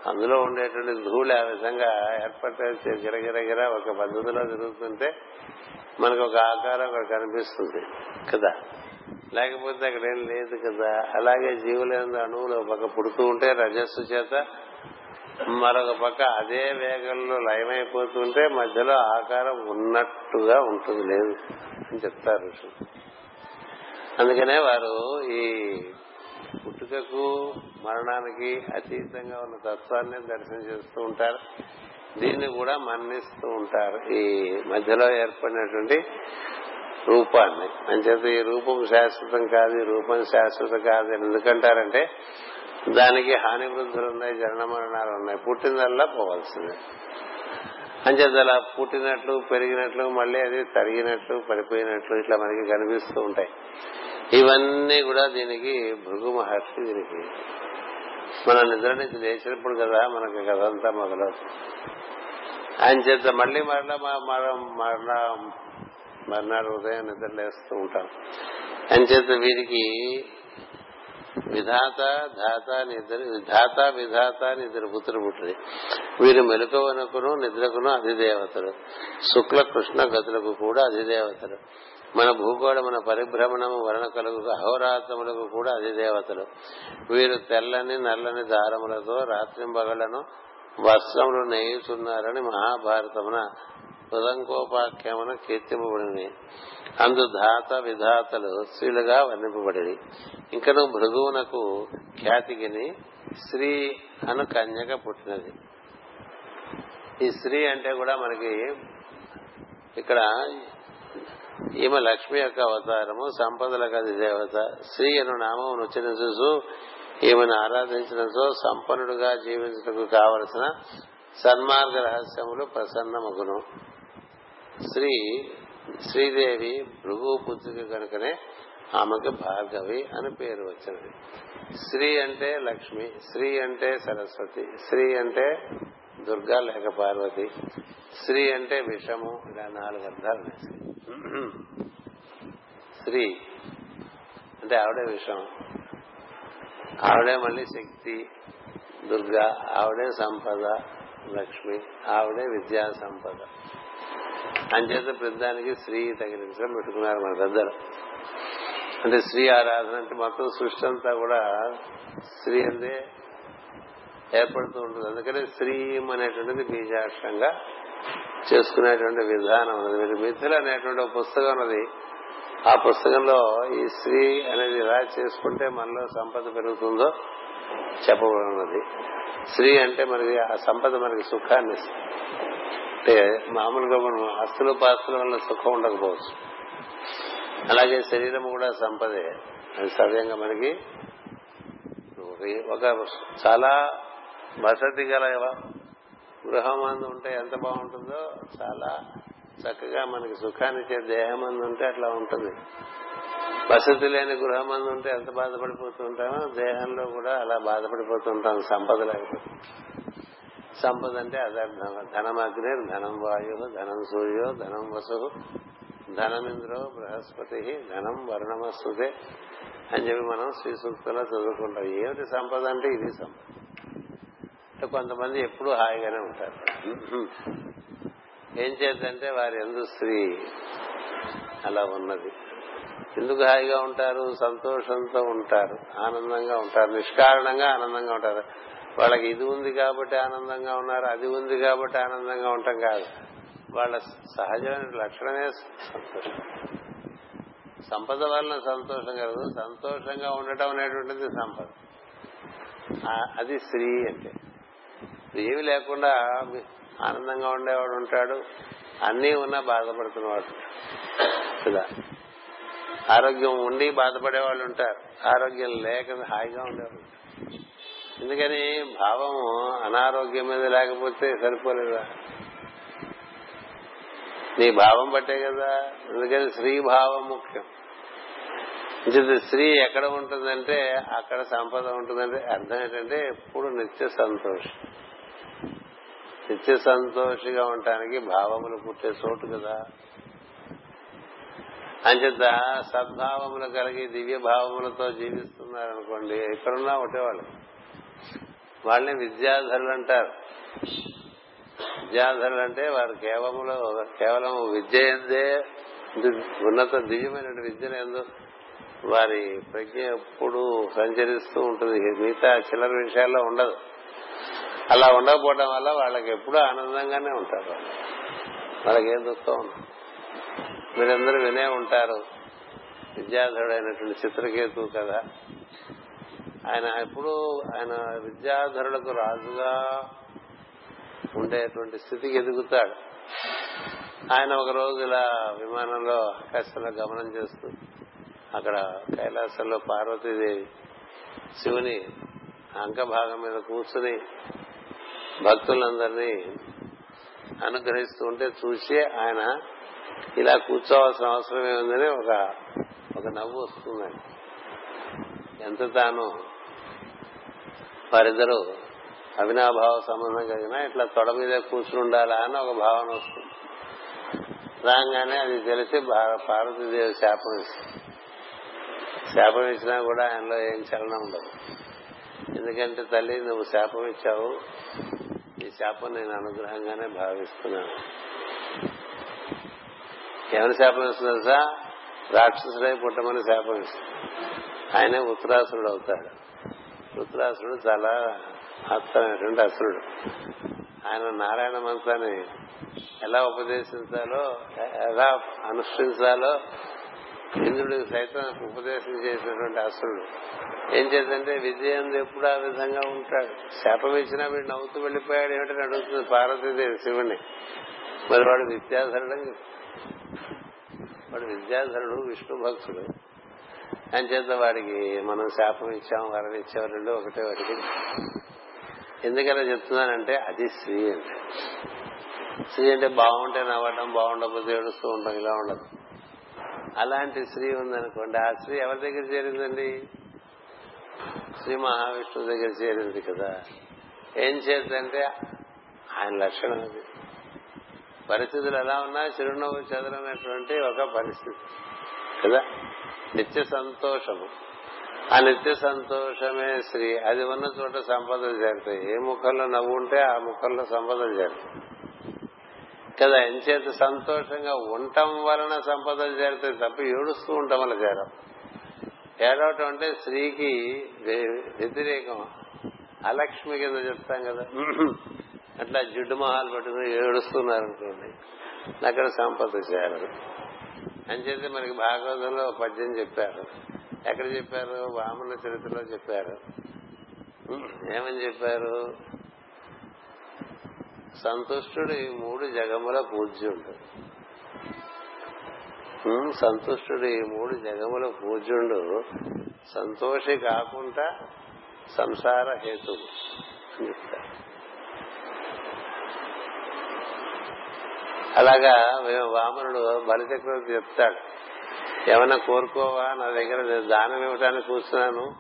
అందులో ఉండేటువంటి ధూళి ఆ విధంగా ఏర్పడే గిరగిరగిర ఒక పద్ధతిలో జరుగుతుంటే మనకు ఒక ఆకారం కనిపిస్తుంది కదా. లేకపోతే అక్కడ ఏం లేదు కదా. అలాగే జీవులందు అణువులు ఒక పక్క పుడుతూ ఉంటే రజస్సు చేత మరొక పక్క అదే వేగంలో లయమైపోతుంటే మధ్యలో ఆకారం ఉన్నట్టుగా ఉంటుంది. లేదు అని చెప్తారు అందుకనే వారు ఈ పుట్టుకకు మరణానికి అతీతంగా ఉన్న తత్వాన్ని దర్శనం చేస్తూ ఉంటారు. దీన్ని కూడా మన్నిస్తూ ఉంటారు. ఈ మధ్యలో ఏర్పడినటువంటి రూపాన్ని. అంచేత ఈ రూపం శాశ్వతం కాదు ఈ రూపం శాశ్వతం కాదు ఎందుకంటారంటే దానికి హాని వృద్ధులు ఉన్నాయి జనన మరణాలు ఉన్నాయి. పుట్టినల్లా పోవాల్సిందే. అంచేత అలా పుట్టినట్లు పెరిగినట్లు మళ్ళీ అది తరిగినట్లు పడిపోయినట్లు ఇట్లా మనకి కనిపిస్తూ ఉంటాయి. ఇవన్నీ కూడా దీనికి భృగు మహర్షి దీనికి మన నిద్ర నుంచి లేచినప్పుడు కదా మనకి కథంతా మొదలవుతుంది. ఆయన చేత మళ్ళీ మరలా మరలా మర్నాడు ఉదయం నిద్రలేస్తూ ఉంటాం. ఆయన చేత వీరికి విధాత ధాత నిద్ర ధాత విధాత నిద్ర పుత్రుడు పుట్టింది. వీరు మెలకువనకును నిద్రకును అధిదేవతలు. శుక్ల కృష్ణ గతులకు కూడా అధిదేవతలు. మన భూగోళ మన పరిభ్రమణము వలన కలుగు అహోరాత్రములకు కూడా అధిదేవతలు. వీరు తెల్లని నల్లని దారములతో రాత్రింబగలను వస్త్రములు నేయుచున్నారని మహాభారతమున ఉదంకోపాఖ్యమున కీర్తింపబడినవి. అందు ధాత విధాతలు స్త్రీలుగా వర్ణింపబడి ఇంకను భృగువునకు ఖ్యాతిగిని స్త్రీ అను కన్యక పుట్టినది. ఈ స్త్రీ అంటే కూడా మనకి ఇక్కడ ఈమె లక్ష్మి యొక్క అవతారము సంపదల గది దేవత. స్త్రీ అను నామం ఉచ్చరించు ఈమెను ఆరాధించడంతో సంపన్నుడుగా జీవించటకు కావలసిన సన్మార్గ రహస్యములు ప్రసన్నమగును. శ్రీ శ్రీదేవి భృగుపుత్రిక కనుకనే ఆమెకు భార్గవి అని పేరు వచ్చినది. శ్రీ అంటే లక్ష్మి శ్రీ అంటే సరస్వతి శ్రీ అంటే దుర్గా లేక పార్వతి శ్రీ అంటే విషము ఇలా నాలుగు అర్థాలు శ్రీ అంటే ఆవిడే విషం ఆవిడే మళ్ళీ శక్తి దుర్గా ఆవిడే సంపద లక్ష్మి ఆవిడే విద్యా సంపద. అంచేత పెద్దానికి శ్రీ తగిలించడం పెట్టుకున్నారు మన పెద్దలు అంటే శ్రీ ఆరాధన అంటే మొత్తం సృష్టి అంతా కూడా స్త్రీ అందే ఏర్పడుతూ ఉంటుంది. అందుకని శ్రీం అనేటువంటిది బీజాక్షంగా చేసుకునేటువంటి విధానం ఉన్నది. మీరు మిథులు అనేటువంటి ఒక పుస్తకం ఉన్నది. ఆ పుస్తకంలో ఈ స్త్రీ అనేది ఎలా చేసుకుంటే మనలో సంపద పెరుగుతుందో చెప్పబడినది. స్త్రీ అంటే మనకి ఆ సంపద మనకి సుఖాన్ని ఇస్తుంది. అంటే మామూలుగా మనం ఆస్తులు పాస్తుల వల్ల సుఖం ఉండకపోవచ్చు. అలాగే శరీరం కూడా సంపదే. అది సవ్యంగా మనకి ఒక చాలా వసతి గల గృహం అందు ఉంటే ఎంత బాగుంటుందో చాలా చక్కగా మనకి సుఖాన్నిచ్చే దేహం అందు ఉంటే అట్లా ఉంటుంది. వసతి లేని గృహం అందు ఉంటే ఎంత బాధపడిపోతూ ఉంటామో దేహంలో కూడా అలా బాధపడిపోతుంటాం సంపద లేకపోతే. సంపద అంటే అదర్థం ధనం అగ్ని ధనం వాయు ధనం సూర్యో ధనం వసు ధనమింద్రో బృహస్పతి ధనం వర్ణమస్తుతే అని చెప్పి మనం శ్రీ సూక్తంలో చదువుకుంటాం. ఏమిటి సంపద అంటే ఇది సంపద. అంటే కొంతమంది ఎప్పుడూ హాయిగానే ఉంటారు. ఏం చేద్దంటే వారి ఎందు స్త్రీ అలా ఉన్నది. ఎందుకు హాయిగా ఉంటారు? సంతోషంతో ఉంటారు. ఆనందంగా ఉంటారు. నిష్కారణంగా ఆనందంగా ఉంటారు. వాళ్ళకి ఇది ఉంది కాబట్టి ఆనందంగా ఉన్నారు అది ఉంది కాబట్టి ఆనందంగా ఉంటాం కాదు. వాళ్ళ సహజమైన లక్షణమే సంతోషం. సంపద వలన సంతోషం కలదు సంతోషంగా ఉండటం అనేటువంటిది సంపద. అది స్త్రీ అంటే. ఏమి లేకుండా ఆనందంగా ఉండేవాడు ఉంటాడు అన్నీ ఉన్నా బాధపడుతున్నవాడు కదా ఆరోగ్యం ఉండి బాధపడే వాళ్ళు ఉంటారు ఆరోగ్యం లేక హాయిగా ఉండేవాళ్ళు ఎందుకని భావము అనారోగ్యం మీద లేకపోతే సరిపోలేదా? నీ భావం బట్టే కదా. ఎందుకని స్త్రీ భావం ముఖ్యం. స్త్రీ ఎక్కడ ఉంటుందంటే అక్కడ సంపద ఉంటుందంటే అర్థం ఏంటంటే ఎప్పుడు నిత్య సంతోషం. నిత్య సంతోషిగా ఉండటానికి భావములు పుట్టే చోటు కదా. అంచేత సద్భావములు కలిగి దివ్య భావములతో జీవిస్తున్నారనుకోండి ఎక్కడున్నా ఒకటేవాళ్ళు వాళ్ళని విద్యాధరులు అంటారు. విద్యాధరులు అంటే వారు కేవలంలో కేవలం విద్య ఎందే ఉన్నత దివ్యమైన విద్యను ఎందు వారి ప్రజ్ఞ ఎప్పుడు సంచరిస్తూ ఉంటుంది. మిగతా చిల్లర విషయాల్లో ఉండదు. అలా ఉండకపోవడం వల్ల వాళ్ళకి ఎప్పుడూ ఆనందంగానే ఉంటారు వాళ్ళకి ఏం దుఃఖం? ఉండదు మీరందరూ వినే ఉంటారు. విద్యాధరుడైనటువంటి చిత్రకేతు కదా ఆయన ఎప్పుడు ఆయన విద్యాధరులకు రాజుగా ఉండేటువంటి స్థితికి ఎదుగుతాడు. ఆయన ఒక రోజు ఇలా విమానంలో ఆకాశంలో గమనం చేస్తూ అక్కడ కైలాసంలో పార్వతీదేవి శివుని అంకభాగం మీద కూర్చుని భక్తులందరినీ అనుగ్రహిస్తూ ఉంటే చూసి ఆయన ఇలా కూర్చోవలసిన అవసరం ఏముందని ఒక ఒక నవ్వు వస్తుందండి. ఎంత తాను వారిద్దరూ అవినాభావ సంబంధం కలిగిన ఇట్లా తొడ మీద కూర్చుని ఉండాలా అని ఒక భావన వస్తుంది. రాగానే అది తెలిసి పార్వతీదేవి శాపం ఇస్తుంది. శాపం ఇచ్చినా కూడా ఆయనలో ఏం చలనం ఉండదు. ఎందుకంటే తల్లి నువ్వు శాపం ఇచ్చావు. ఈ శాపం నేను అనుగ్రహంగానే భావిస్తున్నాను. ఎవరి శాపం ఇస్తుంది తెలుసా? రాక్షసుడై పుట్టమని శాపం ఇస్తుంది. ఆయనే ఉత్తరాసురుడు అవుతాడు రుద్రాసుడు చాలా అస్తమైనటువంటి అసురుడు. ఆయన నారాయణ మంత్రాన్ని ఎలా ఉపదేశించాలో ఎలా అనుష్ఠించాలో ఇంద్రుడికి సైతం ఉపదేశం చేసినటువంటి అసురుడు. ఏం చేద్దంటే విజయంలో ఎప్పుడు ఆ విధంగా ఉంటాడు. శాపం ఇచ్చినా వీడు నవ్వుతూ వెళ్ళిపోయాడు ఏమిటని అడుగుతుంది పార్వతీదేవి శివుణ్ణి. మరి వాడు విద్యాధరుడు వాడు విద్యాధరుడు విష్ణు భక్తుడు. అని చేత వాడికి మనం శాపం ఇచ్చాం వరం ఇచ్చాం రెండు ఒకటే వాడికి. ఎందుకలా చెప్తున్నానంటే అది స్త్రీ అంటే. స్త్రీ అంటే బాగుంటే నవ్వటం బాగుండకపోతే ఏడుస్తూ ఉంటాం ఇలా ఉండదు. అలాంటి స్త్రీ ఉందనుకోండి ఆ స్త్రీ ఎవరి దగ్గర చేరిందండి? శ్రీ మహావిష్ణువు దగ్గర చేరింది కదా. ఏం చేద్దంటే ఆయన లక్షణం అది. పరిస్థితులు ఎలా ఉన్నా చిరునవ్వు చెదరనటువంటి ఒక పరిస్థితి. కదా? నిత్య సంతోషము. ఆ నిత్య సంతోషమే శ్రీ అది ఉన్న చోట సంపదలు చేరుతాయి. ఏ ముఖంలో నవ్వు ఉంటే ఆ ముఖంలో సంపదలు చేరుతాయి. కదా ఎంచేత సంతోషంగా ఉండటం వలన సంపదలు చేరుతాయి తప్ప ఏడుస్తూ ఉండటం వల్ల చేరం ఏడవటం అంటే స్త్రీకి వ్యతిరేకం. అలక్ష్మి కింద చెప్తాం కదా. అట్లా జిడ్డు మహాలు పట్టుకుని ఏడుస్తున్నారనుకోండి అక్కడ సంపద చేరదు. అంచేతే మనకి భాగవతంలో పద్యం చెప్పారు. ఎక్కడ చెప్పారు? వామన చరిత్రలో చెప్పారు. ఏమని చెప్పారు? సంతుష్టుడు ఈ మూడు జగముల పూజ్యుడు. సంతుష్టుడు ఈ మూడు జగముల పూజ్యుడు సంతోషి కాకుండా సంసార హేతు చెప్తారు అలాగా వామనుడు బలిచక్రవర్తి చెప్తాడు. ఏమన్నా కోరుకోవా? నా దగ్గర దానం ఇవ్వటానికి కూర్చున్నాను.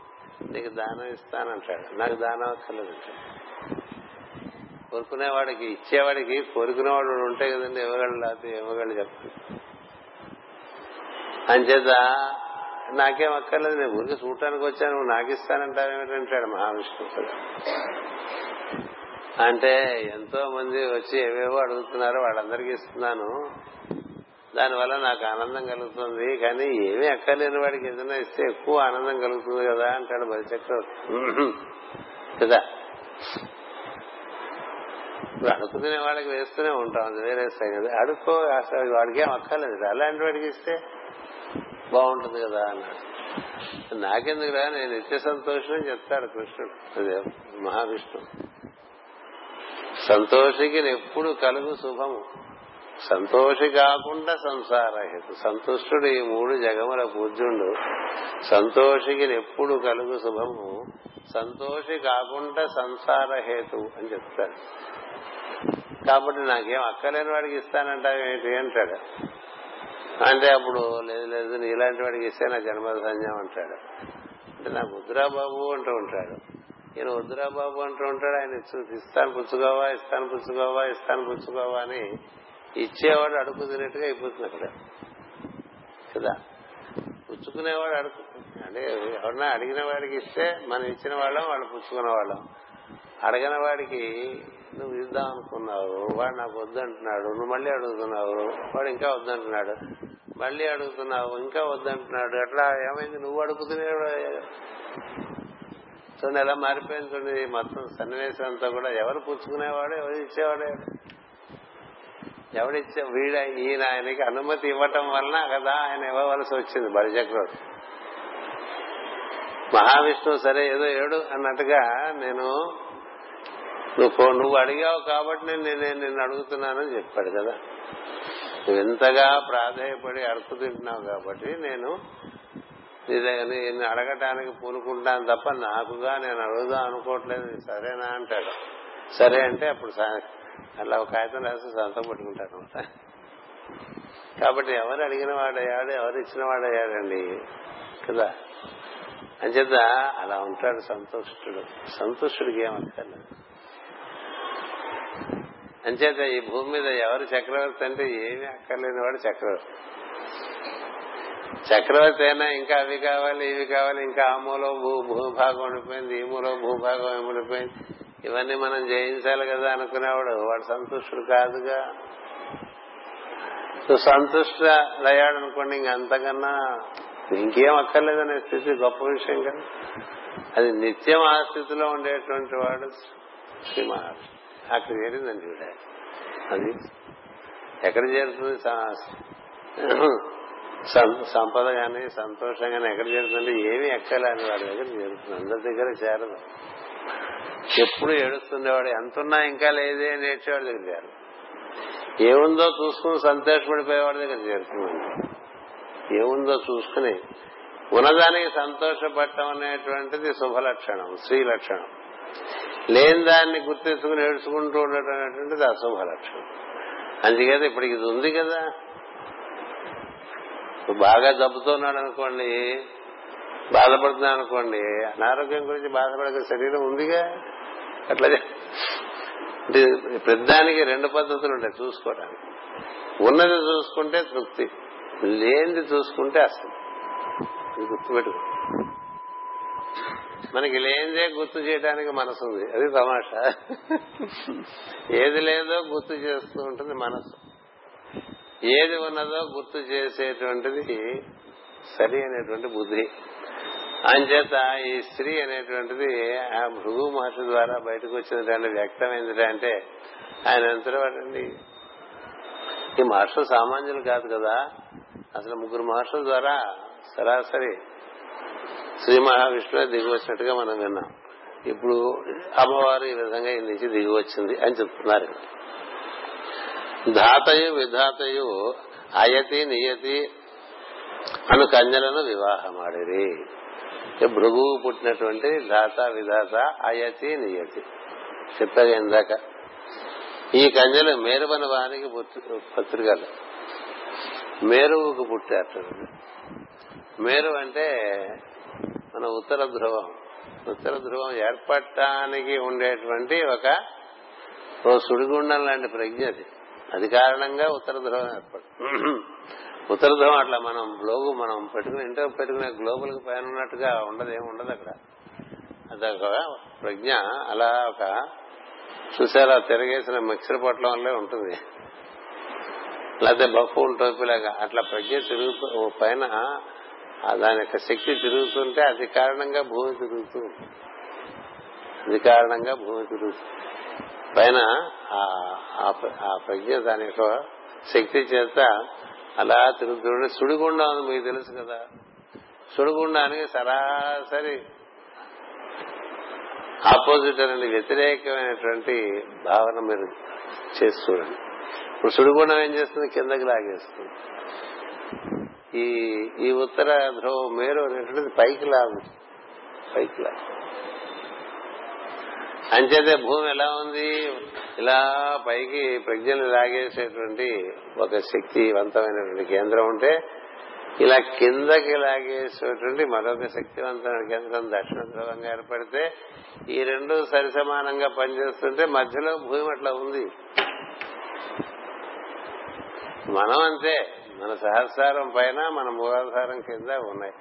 నీకు దానం ఇస్తానంటాడు. నాకు దానం అక్కర్లేదు కోరుకునేవాడికి ఇచ్చేవాడికి కోరుకునేవాడు ఉంటే కదండి ఇవ్వగలడు లేకపోతే ఇవ్వగలడు చెప్తాను అంచేత నాకేం అక్కర్లేదు నేను ఊరికి చూడటానికి వచ్చాను నువ్వు నాకు ఇస్తానంటావేమిటంటాడు మహావిష్ణువు. అంటే ఎంతో మంది వచ్చి ఏవేవో అడుగుతున్నారో వాళ్ళందరికీ ఇస్తున్నాను. దానివల్ల నాకు ఆనందం కలుగుతుంది. కానీ ఏమీ అక్కర్లేని వాడికి ఏదైనా ఇస్తే ఎక్కువ ఆనందం కలుగుతుంది కదా అంటాడు బలిచక్రవర్తి కదా? ఇప్పుడు అడుక్కునే వాళ్ళకి వేస్తూనే ఉంటాం అది వేరే కదా. అడుక్కో అసలు వాడికి ఏం అక్కర్లేదు. అలాంటి వాడికి ఇస్తే బాగుంటుంది కదా అన్నాడు. నాకెందుకురా నేను నిత్య సంతోషం చెప్తాడు కృష్ణుడు. అదే మహావిష్ణువు. సంతోషికి ఎప్పుడు కలుగు శుభము. సంతోషి కాకుండా సంసార హేతు. సంతుష్టుడు ఈ మూడు జగముల పూజ్యుండు. సంతోషికి ఎప్పుడు కలుగు శుభము. సంతోషి కాకుండా సంసార హేతు అని చెప్తాడు కాబట్టి నాకేం అక్కలేని వాడికి ఇస్తానంటావేంటి అంటాడు. అంటే అప్పుడు లేదు లేదు నీలాంటి వాడికి ఇస్తే నా జన్మధన్యం అంటాడు. అంటే నా బాబు అంటూ ఉంటాడు. ఈయన వద్దురా బాబు అంటూ ఉంటాడు ఆయన ఇస్తాను పుచ్చుకోవా ఇస్తాను పుచ్చుకోవా ఇస్తాను పుచ్చుకోవా అని ఇచ్చేవాడు అడుగు తినట్టుగా అయిపోతుంది అక్కడ. కదా? పుచ్చుకునేవాడు అడుగు అంటే ఎవరన్నా అడిగిన వాడికి ఇస్తే మనం ఇచ్చిన వాళ్ళం వాళ్ళు పుచ్చుకున్న వాళ్ళం. అడగిన వాడికి నువ్వు ఇద్దాం అనుకున్నావు వాడు నాకు వద్దంటున్నాడు నువ్వు మళ్ళీ అడుగుతున్నావు వాడు ఇంకా వద్దంటున్నాడు మళ్ళీ అడుగుతున్నావు ఇంకా వద్దంటున్నాడు అట్లా ఏమైంది? నువ్వు అడుగుతున్నా చూడండి ఎలా మారిపోయింది చూడండి. మొత్తం సన్నివేశం అంతా కూడా ఎవరు పుచ్చుకునేవాడు ఎవరు ఇచ్చేవాడు? ఎవడిచ్చే వీడ ఈయన ఆయనకి అనుమతి ఇవ్వటం వలన కదా ఆయన ఇవ్వవలసి వచ్చింది బలిచక్రవర్తి మహావిష్ణువు సరే ఏదో ఏడు అన్నట్టుగా నేను నువ్వు నువ్వు అడిగావు కాబట్టి నేను నేను నిన్ను అడుగుతున్నానని చెప్పాడు కదా. నువ్వు ఎంతగా ప్రాధాయపడి అడుపు తింటున్నావు కాబట్టి నేను నేను అడగటానికి పూనుకుంటాను తప్ప నాకుగా నేను అడుగుదాం అనుకోవట్లేదు. సరేనా అంటాడు. సరే అంటే అప్పుడు అలా ఒక కాగితం రాసి సంతం పెట్టుకుంటాడు అనమాట. కాబట్టి ఎవరు అడిగిన వాడయ్యాడు ఎవరు ఇచ్చిన వాడయ్యాడండి? కదా? అంచేత అలా ఉంటాడు సంతోషుడు. సంతుష్టుడికి ఏమక్కర్లేదు అంచేత ఈ భూమి మీద ఎవరు చక్రవర్తి అంటే ఏమీ అక్కర్లేని వాడు చక్రవర్తి. చక్రవర్తి అయినా ఇంకా అవి కావాలి ఇవి కావాలి ఇంకా ఆ మూలో భూ భూభాగం ఉండిపోయింది ఈ మూలో భూభాగం ఉండిపోయింది? ఇవన్నీ మనం జయించాలి కదా అనుకునేవాడు. వాడు సంతుష్టుడు కాదుగా. సో సంతుష్ట అయ్యాడు అనుకోండి ఇంక అంతకన్నా ఇంకేం అక్కర్లేదనే స్థితి గొప్ప విషయం కదా. అది నిత్యం ఆ స్థితిలో ఉండేటువంటి వాడు శ్రీ మహర్షి అక్కడ చేరిందండి అది ఎక్కడ చేరుతుంది? సంపద కానీ సంతోషం కానీ ఎక్కడ చేరుతుందంటే ఏమీ ఎక్కలేని వాడి దగ్గర చేరుతుంది. అందరి దగ్గర చేరదు. ఎప్పుడు ఏడుస్తుండేవాడు ఎంతున్నా ఇంకా లేదే అని దగ్గర చేరు ఏముందో చూసుకుని సంతోషపడిపోయేవాడి దగ్గర చేరుతుందండి ఏముందో చూసుకుని ఉన్నదానికి సంతోషపడటం అనేటువంటిది శుభ లక్షణం స్త్రీ లక్షణం లేని దాన్ని గుర్తించుకుని ఏడ్చుకుంటూ ఉండటం అనేటువంటిది అశుభ లక్షణం అందుచేత ఇప్పటికి ఇది ఉంది కదా. నువ్వు బాగా జబ్బుతున్నాడు అనుకోండి బాధపడుతున్నాడు అనుకోండి అనారోగ్యం గురించి బాధపడే శరీరం ఉందిగా? అట్లా అంటే పెద్దానికి రెండు పద్ధతులు ఉంటాయి చూసుకోవడానికి. ఉన్నది చూసుకుంటే తృప్తి లేనిది చూసుకుంటే అసలు. గుర్తుపెట్టుకో. మనకి లేనిదే గుర్తు చేయడానికి మనసు ఉంది అది తమాషా. ఏది లేదో గుర్తు చేస్తూ ఉంటుంది మనసు. ఏది ఉన్నదో గుర్తు చేసేటువంటిది సరి అనేటువంటి బుద్ధి. అంచేత ఈ స్త్రీ అనేటువంటిది ఆ భృగు మహర్షి ద్వారా బయటకు వచ్చిందంటే వ్యక్తమైంది అంటే ఆయన ఎంతవాడండి ఈ మహర్షులు సామాన్యులు కాదు కదా. అసలు ముగ్గురు మహర్షుల ద్వారా సరాసరి శ్రీ మహావిష్ణువే దిగి వచ్చినట్టుగా మనం విన్నాం. ఇప్పుడు అమ్మవారు ఈ విధంగా ఈ నుంచి దిగి వచ్చింది అని చెప్తున్నారు. ధాతయు విధాతయు అయతి నియతి అను కన్యలను వివాహమాడిరి భృగు పుట్టినటువంటి ధాత విధాత అయతి నియతి. చెప్పగా ఇందాక. ఈ కన్యలు మేరువన వారికి పత్రికలు. మేరువుకు పుట్టారు. మేరు అంటే మన ఉత్తర ధ్రువం. ఉత్తర ధ్రువం ఏర్పడటానికి ఉండేటువంటి ఒక ఓ సుడిగుండం లాంటి ప్రజ్ఞ అది. అది కారణంగా ఉత్తర ధ్రువం ఏర్పడు. ఉత్తర ధ్రువం అట్లా మనం గ్లోబు మనం పెట్టుకుని ఇంట్లో పెట్టుకునే గ్లోబులకు పైన ఉన్నట్టుగా ఉండదు ఏమి ఉండదు అక్కడ. అదొక ప్రజ్ఞ అలా ఒక చూసారా తిరగేసిన మిక్సర్ పొట్లంలో ఉంటుంది. లేకపోతే బఫూన్ టోపీలాగా అట్లా ప్రజ్ఞ తిరుగుతూ పైన దాని యొక్క శక్తి తిరుగుతుంటే అది కారణంగా భూమి తిరుగుతూ ఉంటుంది. అది కారణంగా భూమి తిరుగుతుంది. పైన ఆ- ఆ ప్రజ్ఞ దాని యొక్క శక్తి చేత అలా తిరుగుతుంటే సుడిగుండం అని మీకు తెలుసు కదా. సుడిగుండానికి సరాసరి ఆపోజిట్ అనేది వ్యతిరేకమైనటువంటి భావన మీరు చేసి చూడండి. ఇప్పుడు సుడిగుండం ఏం చేస్తుంది? కిందకి లాగేస్తుంది. ఈ ఈ ఉత్తర ధ్రువం మేరు అనేటువంటిది పైకి లాగు పైకి లాగు అంచేతే భూమి ఎలా ఉంది? ఇలా పైకి ప్రజ్ఞలు లాగేసేటువంటి ఒక శక్తివంతమైనటువంటి కేంద్రం ఉంటే ఇలా కిందకి లాగేసేటువంటి మరొక శక్తివంతమైన కేంద్రం దక్షిణ ధ్రువంగా ఏర్పడితే ఈ రెండు సరిసమానంగా పనిచేస్తుంటే మధ్యలో భూమి అట్లా ఉంది. మనం అంతే. మన సహస్రం పైన మన మూలాధారం కింద ఉన్నాయి.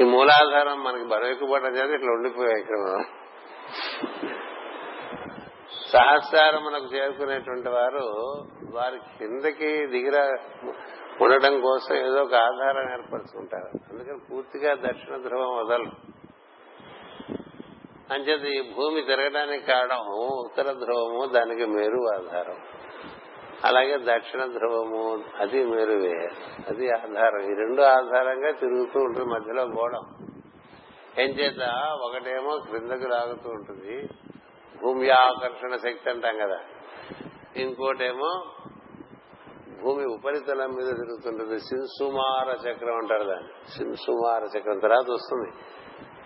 ఈ మూలాధారం మనకి బరువెక్కుపోవడం చేత ఇట్లా ఉండిపోయాయి ఇక్కడ. మనం సహస్రారం మనకు చేరుకునేటువంటి వారు వారి కిందకి దిగిర ఉండటం కోసం ఏదో ఒక ఆధారం ఏర్పరచుకుంటారు. అందుకని పూర్తిగా దక్షిణ ధ్రువం వదలరు. అంచేత ఈ భూమి తిరగడానికి కారణం ఉత్తర ధ్రువము దానికి మేరు ఆధారం. అలాగే దక్షిణ ధ్రువము అది మేరువే. అది ఆధారం. ఈ రెండు ఆధారంగా తిరుగుతూ ఉంటుంది మధ్యలో గోడం ఏం చేత ఒకటేమో క్రిందకు లాగుతూ ఉంటుంది. భూమి ఆకర్షణ శక్తి అంటాం కదా. ఇంకోటేమో భూమి ఉపరితలం మీద తిరుగుతుంటుంది. సిన్సుమార చక్రం అంటారు దాన్ని. సిన్సుమార చక్రం. తర్వాత వస్తుంది.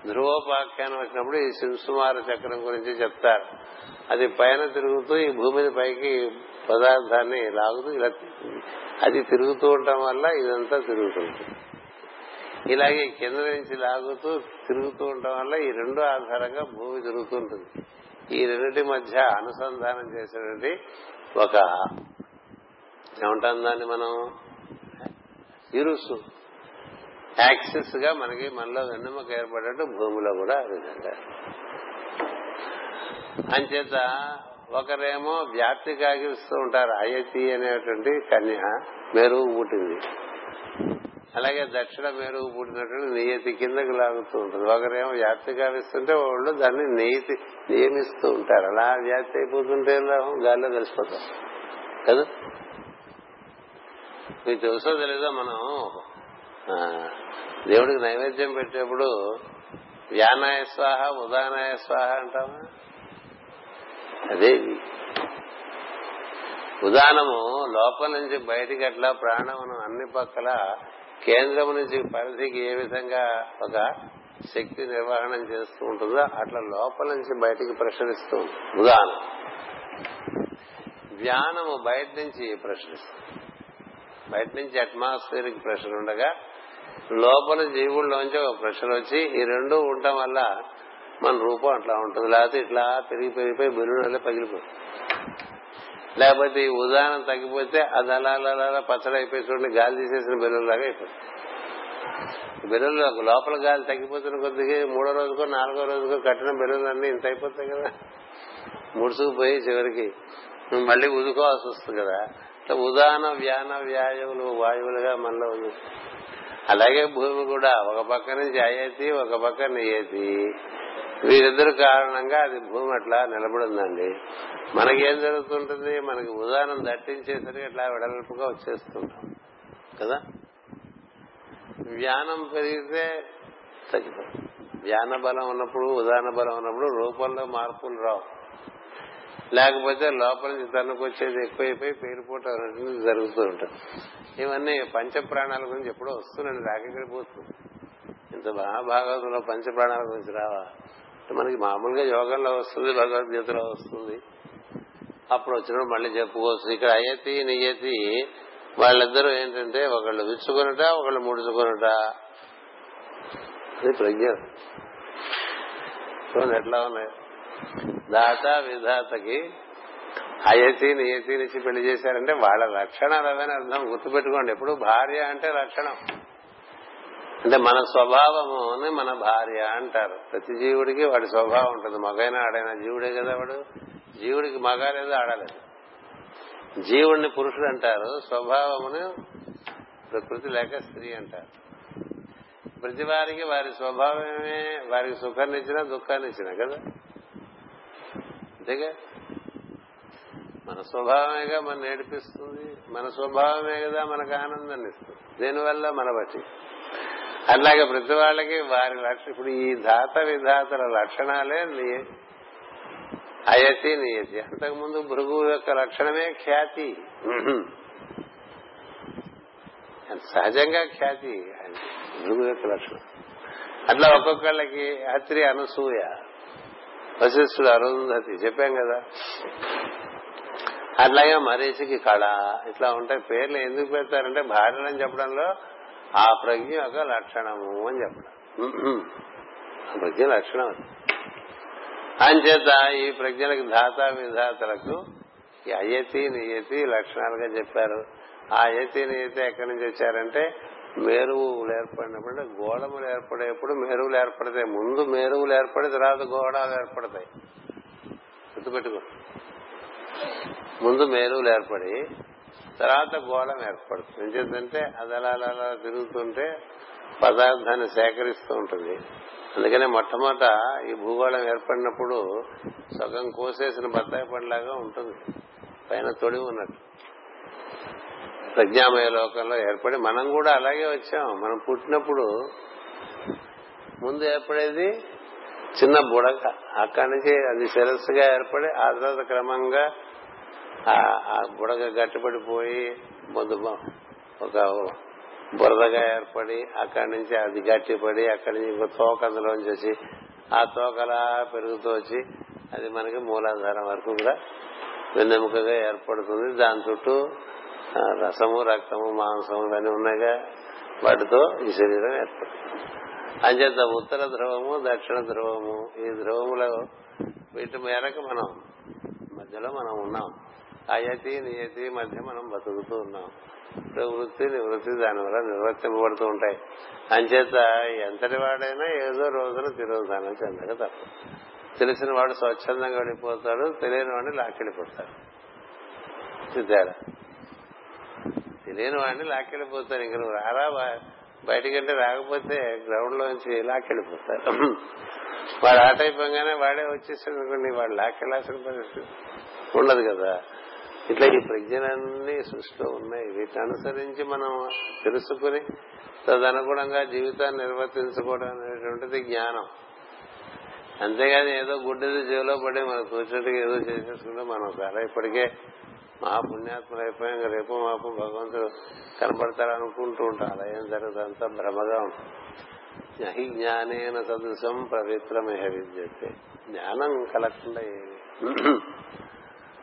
ధ్రువోపాఖ్యానం వచ్చినప్పుడు ఈ సిన్సుమార చక్రం గురించి చెప్తారు. అది పైన తిరుగుతూ ఈ భూమిని పైకి పదార్థాన్ని లాగుతూ ఇలా అది తిరుగుతూ ఉండటం వల్ల ఇదంతా తిరుగుతుంది. ఇలాగే కింద నుంచి లాగుతూ తిరుగుతూ ఉండటం వల్ల ఈ రెండు ఆధారంగా భూమి తిరుగుతుంటుంది. ఈ రెండింటి మధ్య అనుసంధానం చేసేటువంటి ఒక ఏమంటాం దాన్ని మనం? ఇరుసు. యాక్సిస్గా మనకి మనలో వెన్నెముక ఏర్పడేట్టు భూమిలో కూడా ఆ విధంగా. అంచేత ఒకరేమో వ్యాప్తి కాగిస్తూ ఉంటారు. అయతి అనేటువంటి కన్య మెరుగు పుట్టింది. అలాగే దక్షిణ మెరుగు పుట్టినటువంటి నియతి కిందకి లాగుతూ ఉంటుంది. ఒకరేమో వ్యాప్తి కావిస్తుంటే వాళ్ళు దాన్ని నియతి నియమిస్తూ ఉంటారు. అలా వ్యాప్తి అయిపోతుంటే గాల్లో కలిసిపోతాం. కదా? మీకు తెలుసో తెలీదో మనం దేవుడికి నైవేద్యం పెట్టేప్పుడు వ్యానాయ స్వాహ ఉదానాయ స్వాహ అంటామా? అదే ఉదానము లోపల నుంచి బయటికి అట్లా ప్రాణమును అన్ని పక్కల కేంద్రం నుంచి పరిధికి ఏ విధంగా ఒక శక్తి నిర్వహణం చేస్తూ ఉంటుందో అట్లా లోపల నుంచి బయటికి ప్రసరిస్తూ ఉంటుంది. ఉదాహరణ. ధ్యానము బయట నుంచి ప్రసరిస్తుంది బయట నుంచి అట్మాస్ఫియరిక్ ప్రెషర్ ఉండగా లోపల జీవుల్లోంచి ఒక ప్రెషర్ వచ్చి ఈ రెండు ఉండటం వల్ల మన రూపం అట్లా ఉంటుంది. లేకపోతే ఇట్లా పెరిగి పెరిగిపోయి బెలూన్ వల్ల పగిలిపోతుంది. లేకపోతే ఈ ఉదాహరణ తగ్గిపోతే అది అలా అలా పచ్చడి అయిపోయి చూడండి గాలి తీసేసిన బెలూన్ లాగా అయిపోతుంది బెలూన్ లోపల గాలి తగ్గిపోతున్న కొద్దిగా మూడో రోజుకో నాలుగో రోజుకో కట్టిన బెలూన్లు అన్ని ఇంత అయిపోతాయి కదా. ముడుచుకుపోయి చివరికి మళ్ళీ ఉదుకోవాల్సి వస్తుంది కదా. ఇట్లా ఉదాహరణ వ్యాన వ్యాయువులు వాయువులుగా మనలో ఉంది. అలాగే భూమి కూడా ఒక పక్క నుంచి అయ్యేతి ఒక పక్క నియ్యేతి వీరిద్దరు కారణంగా అది భూమి అట్లా నిలబడిందండి. మనకేం జరుగుతుంటుంది? మనకి ఉదాహరణ దట్టించేసరికి అట్లా వెడల్పుగా వచ్చేస్తుంటాం. కదా? జ్ఞానం పెరిగితే తగ్గిపోతుంది. జ్ఞాన బలం ఉన్నప్పుడు ఉదాహరణ బలం ఉన్నప్పుడు రూపంలో మార్పులు రావు. లేకపోతే లోపల నుంచి తనకు వచ్చేది ఎక్కువైపోయి పేరుపోవటం అనేది జరుగుతూ ఉంటుంది ఇవన్నీ పంచ ప్రాణాల గురించి ఎప్పుడో వస్తున్నాండి రాకెక్కడికి పోతుంది ఇంత మహాభాగవతంలో పంచ ప్రాణాల గురించి రావా? మనకి మామూలుగా యోగంలో వస్తుంది భగవద్గీతలో వస్తుంది. అప్పుడు వచ్చినప్పుడు మళ్ళీ చెప్పుకోవచ్చు. ఇక్కడ అయ్యతి నియతి వాళ్ళిద్దరూ ఏంటంటే ఒకళ్ళు విచ్చుకొనుట ఒకళ్ళు ముడుచుకునుట. అది ప్రజ్ఞ. ఎట్లా ఉన్నాయి. దాత విధాతకి అయతి నియతి నుంచి పెళ్ళి చేశారంటే వాళ్ళ లక్షణాలు అవని అర్థం గుర్తుపెట్టుకోండి. ఎప్పుడు భార్య అంటే లక్షణం. అంటే మన స్వభావము మన భార్య అంటారు. ప్రతి జీవుడికి వాడి స్వభావం ఉంటుంది. మగైనా ఆడైనా జీవుడే కదా వాడు. జీవుడికి మగ లేదు ఆడలేదు. జీవుడిని పురుషుడు అంటారు. స్వభావమును ప్రకృతి లేక స్త్రీ అంటారు. ప్రతి వారికి వారి స్వభావమే వారికి సుఖాన్ని ఇచ్చినా దుఃఖాన్ని ఇచ్చినా కదా? అంతేగా? మన స్వభావమేగా మన నేర్పిస్తుంది మన స్వభావమే కదా మనకు ఆనందాన్ని ఇస్తుంది. దీనివల్ల? మన బట్టి. అలాగే ప్రతి వాళ్ళకి వారి లక్ష ఇప్పుడు ఈ ధాత విధాతల లక్షణాలే అయతి నియతి అంతకుముందు భృగు యొక్క లక్షణమే ఖ్యాతి. సహజంగా ఖ్యాతి. భృగు యొక్క లక్షణం. అట్లా ఒక్కొక్కళ్ళకి అత్రి అనసూయ. వశిష్ఠుడు అరుంధతి. చెప్పాం కదా. అట్లాగే మరీషికి కళ. ఇట్లా ఉంటాయి. పేర్లు ఎందుకు పెడతారంటే భార్యలని చెప్పడంలో ఆ ప్రజ్ఞ యొక్క లక్షణము అని చెప్పడం. ఆ ప్రజ్ఞ లక్షణం అది. అంచేత ఈ ప్రజ్ఞలకు ధాత విధాతలకు ఈ అయతి నియతి లక్షణాలుగా చెప్పారు. ఆ అయతి నియతి ఎక్కడి నుంచి వచ్చారంటే మేరువులు ఏర్పడినప్పుడు గోడములు ఏర్పడేప్పుడు మేరువులు ఏర్పడతాయి. ముందు మేరువులు ఏర్పడి తర్వాత గోడాలు ఏర్పడతాయి. గుర్తుపెట్టుకో. ముందు మేరువులు ఏర్పడి తర్వాత గోళం ఏర్పడుతుంది. ఎందుకంటే అది అలా అలా తిరుగుతుంటే పదార్థాన్ని సేకరిస్తూ ఉంటుంది. అందుకనే మొట్టమొదట ఈ భూగోళం ఏర్పడినప్పుడు సగం కోసేసిన బత్తాయి పండులాగా ఉంటుంది. పైన తొడి ఉన్నట్టు. ప్రజ్ఞామయ లోకంలో ఏర్పడి మనం కూడా అలాగే వచ్చాం. మనం పుట్టినప్పుడు ముందు ఏర్పడేది చిన్న బుడక అక్కడి నుంచి అది శిరస్సుగా ఏర్పడి ఆ తర్వాత క్రమంగా ఆ బుడగ గట్టిపడిపోయి ముందు ఒక బురదగా ఏర్పడి అక్కడి నుంచి అది గట్టిపడి అక్కడి నుంచి ఇంకో తోక అందులోంచి వచ్చి ఆ తోకలా పెరుగుతూ వచ్చి అది మనకి మూలాధారం వరకు కూడా వెన్నెముకగా ఏర్పడుతుంది. దాని చుట్టూ రసము రక్తము మాంసము ఇవన్నీ ఉన్నాయిగా వాటితో ఈ శరీరం ఏర్పడుతుంది. అంచేత ఉత్తర ధ్రువము దక్షిణ ధ్రువము ఈ ధ్రువములో వీటి మేరకు మనం మధ్యలో మనం ఉన్నాం. అయతి నియతి మధ్య మనం బతుకుతూ ఉన్నాం. ప్రవృత్తి నివృత్తి దానివల్ల నిర్వర్తింపబడుతూ ఉంటాయి. అంచేత ఎంతటి వాడైనా ఏదో రోజున తిరోధానం చెందక తప్ప తెలిసిన వాడు స్వచ్ఛందంగా వెళ్ళిపోతాడు తెలియని వాడిని లాక్కెళ్ళిపోతాడు. తేడా తెలియని వాడిని లాక్కెళ్ళిపోతాడు. ఇంక నువ్వు రారా? బయటికంటే రాకపోతే గ్రౌండ్ లోంచి లాక్కెళ్ళిపోతాడు. వాడు ఆట అయిపోగానే వాడే వచ్చేసాడు అనుకోండి వాడు లాక్కెళ్ళాల్సిన పరిస్థితి ఉండదు కదా. ఇట్లా ఈ ప్రజ్ఞలన్నీ సృష్టిలో ఉన్నాయి. వీటిని అనుసరించి మనం తెలుసుకుని తదనుగుణంగా జీవితాన్ని నిర్వర్తించుకోవడం అనేటువంటిది జ్ఞానం. అంతేగాని ఏదో గుడ్డది జీవిలో పడి మనం కూర్చుంటే ఏదో చేసేసుకుంటే మనం చాలా ఇప్పటికే మహాపుణ్యాత్మలు అయిపోయాం రేపు మాపు భగవంతుడు కనపడతారు అనుకుంటూ ఉంటాం. అలా ఏం జరగదు. అంతా భ్రమగా ఉంటుంది. నహి జ్ఞానేన సదృశం పవిత్రమే విద్యతే. జ్ఞానం కలగకుండా ఏమి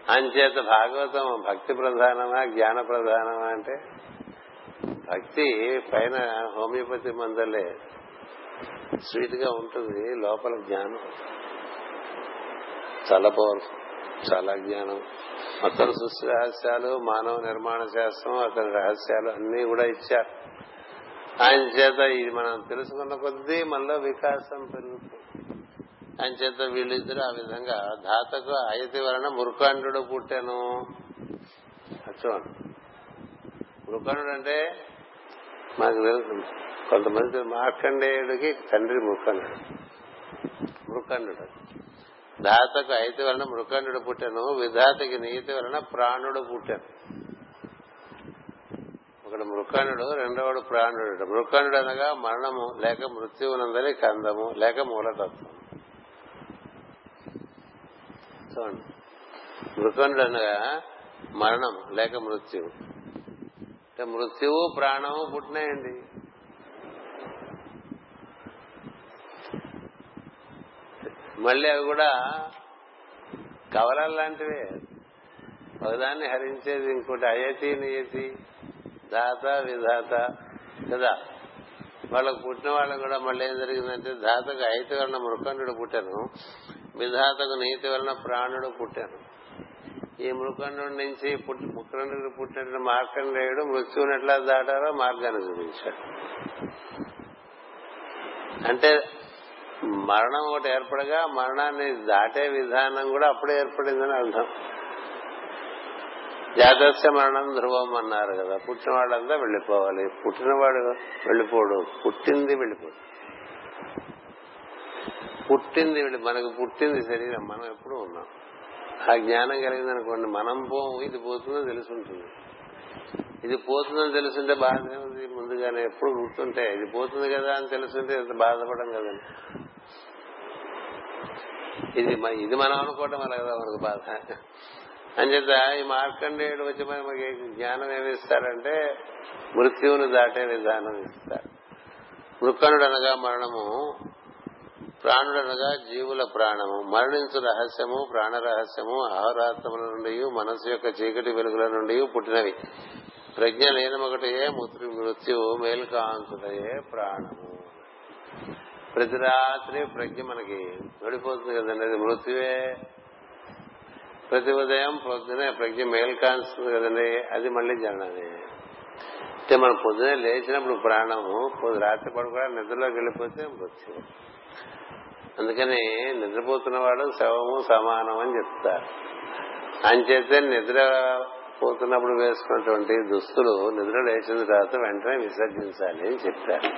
అంచేత భాగవతం భక్తి ప్రధానమా జ్ఞాన ప్రధానమా అంటే భక్తి పైన హోమియోపతి మందలే స్వీట్గా ఉంటుంది లోపల జ్ఞానం. చాలా పవర్ఫుల్ చాలా జ్ఞానం. మొత్తం సృష్టి రహస్యాలు మానవ నిర్మాణ శాస్త్రం అతని రహస్యాలు అన్ని కూడా ఇచ్చారు. ఆయన చేత ఇది మనం తెలుసుకున్న కొద్దీ మనలో వికాసం పెరుగుతుంది. ఆయన చేత వీళ్ళిద్దరు ఆ విధంగా ధాతకు అయతి వలన మురుకాండు పుట్టాను. చూడండి. మురుకాండు అంటే మాకు తెలుసు కొంతమంది మార్కండేయుడికి తండ్రి మృఖండు మృఖండు ధాతకు అయితే వలన మృఖండు పుట్టాను. విధాతకి నీతి వలన ప్రాణుడు పుట్టాను. ఒకడు మృఖండు రెండవడు ప్రాణుడు. మృఖండు అనగా మరణము లేక మృత్యువునందని కందము లేక మూలతత్వం చూడండి మృకండు అనగా మరణం లేక మృత్యువు. అంటే మృత్యువు ప్రాణము పుట్టినాయండి. మళ్ళీ అవి కూడా కవలాలు లాంటివే. ఒకదాన్ని హరించేది ఇంకోటి అయతి నియతి దాత విధాత కదా. వాళ్ళకు పుట్టిన వాళ్ళకు కూడా మళ్ళీ ఏం జరిగిందంటే ధాతకు అయితే వలన మృకండు పుట్టాను. విధాతకు నీతి వలన ప్రాణుడు పుట్టాను ఈ మృకండు నుంచి మృకండు పుట్టిన మార్కండేయుడు మృత్యువుని ఎట్లా దాటారో మార్గాన్ని చూపించాడు. అంటే మరణం ఒకటి ఏర్పడగా మరణాన్ని దాటే విధానం కూడా అప్పుడే ఏర్పడిందని అర్థం. జాతస్య మరణం ధ్రువం అన్నారు కదా. పుట్టిన వాళ్ళంతా వెళ్ళిపోవాలి పుట్టినవాడు వెళ్ళిపోడు పుట్టింది వెళ్ళిపోడు. పుట్టింది మనకు పుట్టింది శరీరం మనం ఎప్పుడు ఉన్నాం. ఆ జ్ఞానం కలిగింది అనుకోండి మనం పోము ఇది పోతుందని తెలుసుంటుంది. ఇది పోతుందని తెలుసుంటే బాధనే ఉంది ముందుగానే ఎప్పుడు గుర్తుంటే ఇది పోతుంది కదా అని తెలుసుంటే ఎంత బాధపడం కదండి ఇది ఇది మనం అనుకోవటం వల్ల కదా మనకు బాధ. అంచేత ఈ మార్కండేయుడు వచ్చి మనకి జ్ఞానం ఏమి ఇస్తారంటే మృత్యువును దాటే విధానం ఇస్తారు. మృక్కనుడు అనగా మరణము ప్రాణుడనగా జీవుల ప్రాణము. మరణించు రహస్యము ప్రాణ రహస్యము అహోరాత్రముల నుండి మనసు యొక్క చీకటి వెలుగుల నుండి పుట్టినవి. ప్రజ్ఞ లేనమొకటయే మృత్యువు మేలుకాంతుడయే ప్రాణము. ప్రతి రాత్రి ప్రజ్ఞ మనకి ఓడిపోతుంది కదండి అది మృత్యువే. ప్రతి ఉదయం పొద్దునే ప్రజ్ఞ మేల్కాంతుంది కదండి అది మళ్ళీ జననమే. అంటే మనం పొద్దునే లేచినప్పుడు ప్రాణము రాత్రి పడుకోవడానికి నిద్రలోకి వెళ్ళిపోతే మృత్యువు. అందుకని నిద్రపోతున్నవాడు శవము సమానం అని చెప్తారు. అంచేతే నిద్ర పోతున్నప్పుడు వేసుకున్నటువంటి దుస్తులు నిద్ర లేచిన తర్వాత వెంటనే విసర్జించాలి అని చెప్పారు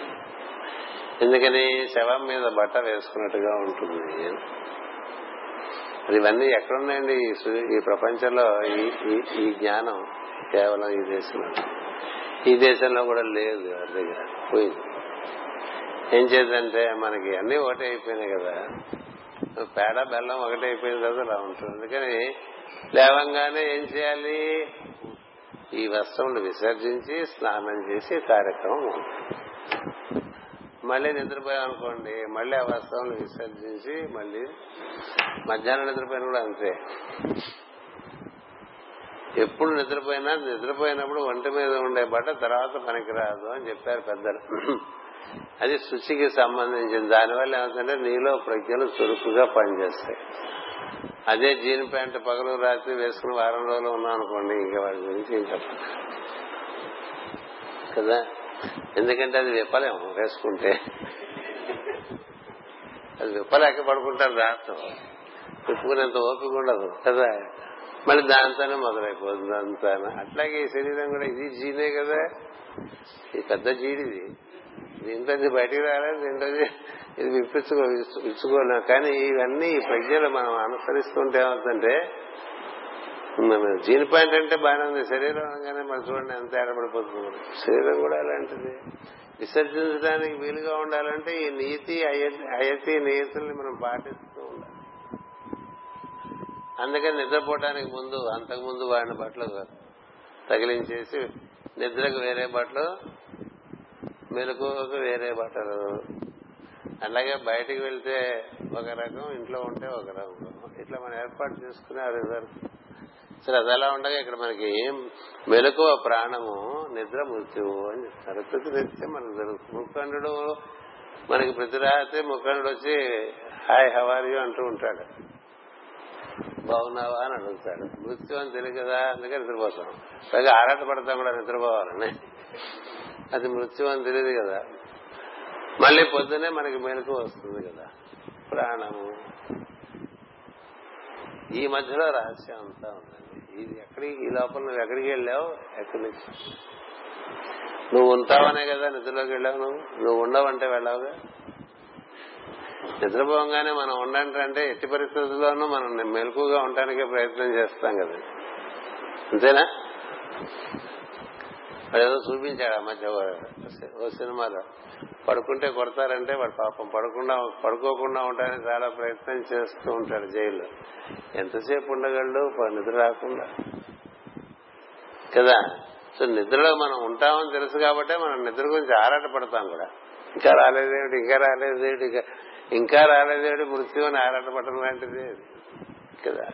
ఎందుకని శవం మీద బట్ట వేసుకున్నట్టుగా ఉంటుంది. అది ఇవన్నీ ఎక్కడున్నాయండి ఈ ప్రపంచంలో ఈ జ్ఞానం? కేవలం ఈ దేశంలో. ఈ దేశంలో కూడా లేదు ఎవరి దగ్గర. పోయింది. ఏం చేద్దంటే మనకి అన్ని ఒకటే అయిపోయినాయి కదా. పేడ బెల్లం ఒకటే అయిపోయిన తర్వాత అలా ఉంటుంది. అందుకని లేవంగానే ఏం చేయాలి? ఈ వస్త్రములు విసర్జించి స్నానం చేసి కార్యక్రమం మళ్ళీ నిద్రపోయాం అనుకోండి మళ్ళీ ఆ వస్త్రములు విసర్జించి మళ్ళీ మధ్యాహ్నం నిద్రపోయిన కూడా అంతే. ఎప్పుడు నిద్రపోయినా నిద్రపోయినప్పుడు ఒంటి మీద ఉండే బట్ట తర్వాత పనికిరాదు అని చెప్పారు పెద్దలు. అది శుచికి సంబంధించిన దానివల్ల ఏమవుతుందంటే నీలో ప్రజ్ఞలు చురుకుగా పనిచేస్తాయి. అదే జీన్ ప్యాంట్ పగలు రాత్రి వేసుకుని వారం రోజులు ఉన్నాం అనుకోండి ఇంకా వాడి గురించి ఏం చెప్పండి కదా? ఎందుకంటే అది విప్పలేం వేసుకుంటే. అది విప్పలేక పడుకుంటారు రాత్రం విప్పుకునేంత ఓపిక ఉండదు కదా? మళ్ళీ దాంతోనే మొదలైపోతుంది అంతా. అట్లాగే ఈ శరీరం కూడా ఇది జీనే కదా? ఇది పెద్ద జీడిది దీంట్లో బయటికి రాలేదు దీంట్లో ఇది విప్పించుకో ఇచ్చుకోలేం కానీ ఇవన్నీ ఈ ప్రజ్ఞలు మనం అనుసరిస్తుంటే ఏమవుతుందంటే జీన్ పాయింట్ అంటే బాగానే ఉంది. శరీరం అనగానే మనం చూడండి ఎంత ఏడబడిపోతుంది శరీరం కూడా అలాంటిది. విసర్జించడానికి వీలుగా ఉండాలంటే ఈ నీతి అయతి నీతుల్ని మనం పాటిస్తూ ఉండాలి. అందుకని నిద్రపోవటానికి ముందు అంతకు ముందు వాడిన బట్టలు తగిలించేసి నిద్రకు వేరే బట్టలు మెలకువకు వేరే బట్టలు. అలాగే బయటికి వెళ్తే ఒక రకం ఇంట్లో ఉంటే ఒక రకం. ఇట్లా మనం ఏర్పాటు చేసుకున్నారు ఇద్దరు సరే అది ఎలా ఉండగా ఇక్కడ మనకి మెలకువ ప్రాణము నిద్ర మృత్యువు అని చెప్తారు. ప్రతి తెస్తే మనకు తెలుసు ముఖండు మనకి ప్రతి రాత్రి ముఖండు వచ్చి హాయ్ హవార్ అంటూ ఉంటాడు. బాగున్నావా? అని అడుగుతాడు. మృత్యు అని తెలియదు కదా? అందుకే నిద్రపోతాం. పైగా ఆరాట పడతాం కూడా నిద్రపోవాలని. అది మృత్యు అని తెలియదు కదా. మళ్ళీ పొద్దునే మనకి మెలకు వస్తుంది కదా. ప్రాణము. ఈ మధ్యలో రహస్యం అంతా ఉందండి. ఇది ఎక్కడికి ఈ లోపల నువ్వు ఎక్కడికి వెళ్ళావు? ఎక్కడి నుంచి? నువ్వు ఉంటావనే కదా నిద్రలోకి వెళ్ళావు నువ్వు? నువ్వు ఉండవంటే వెళ్ళావుగా? నిద్రపోగానే మనం ఉండంటే ఎట్టి పరిస్థితుల్లోనూ మనం మెలకుగా ఉండటానికే ప్రయత్నం చేస్తాం కదా. అంతేనా? వాడు ఏదో చూపించాడు ఆ మధ్య ఓ సినిమాలో. పడుకుంటే కొడతారంటే వాడు పాపం పడకుండా పడుకోకుండా ఉండడానికి చాలా ప్రయత్నం చేస్తూ ఉంటాడు జైల్లో. ఎంతసేపు ఉండగలడు? నిద్ర రాకుండా. కదా? సో నిద్రలో మనం ఉంటామని తెలుసు కాబట్టే మనం నిద్ర గురించి ఆరాట పడతాం కూడా. ఇంకా రాలేదేమిటి? ఇంకా రాలేదేమిటి? ఇంకా ఇంకా రాలేదేమిటి? మృత్యు అని ఆరాటపడడం లాంటిది. కదా?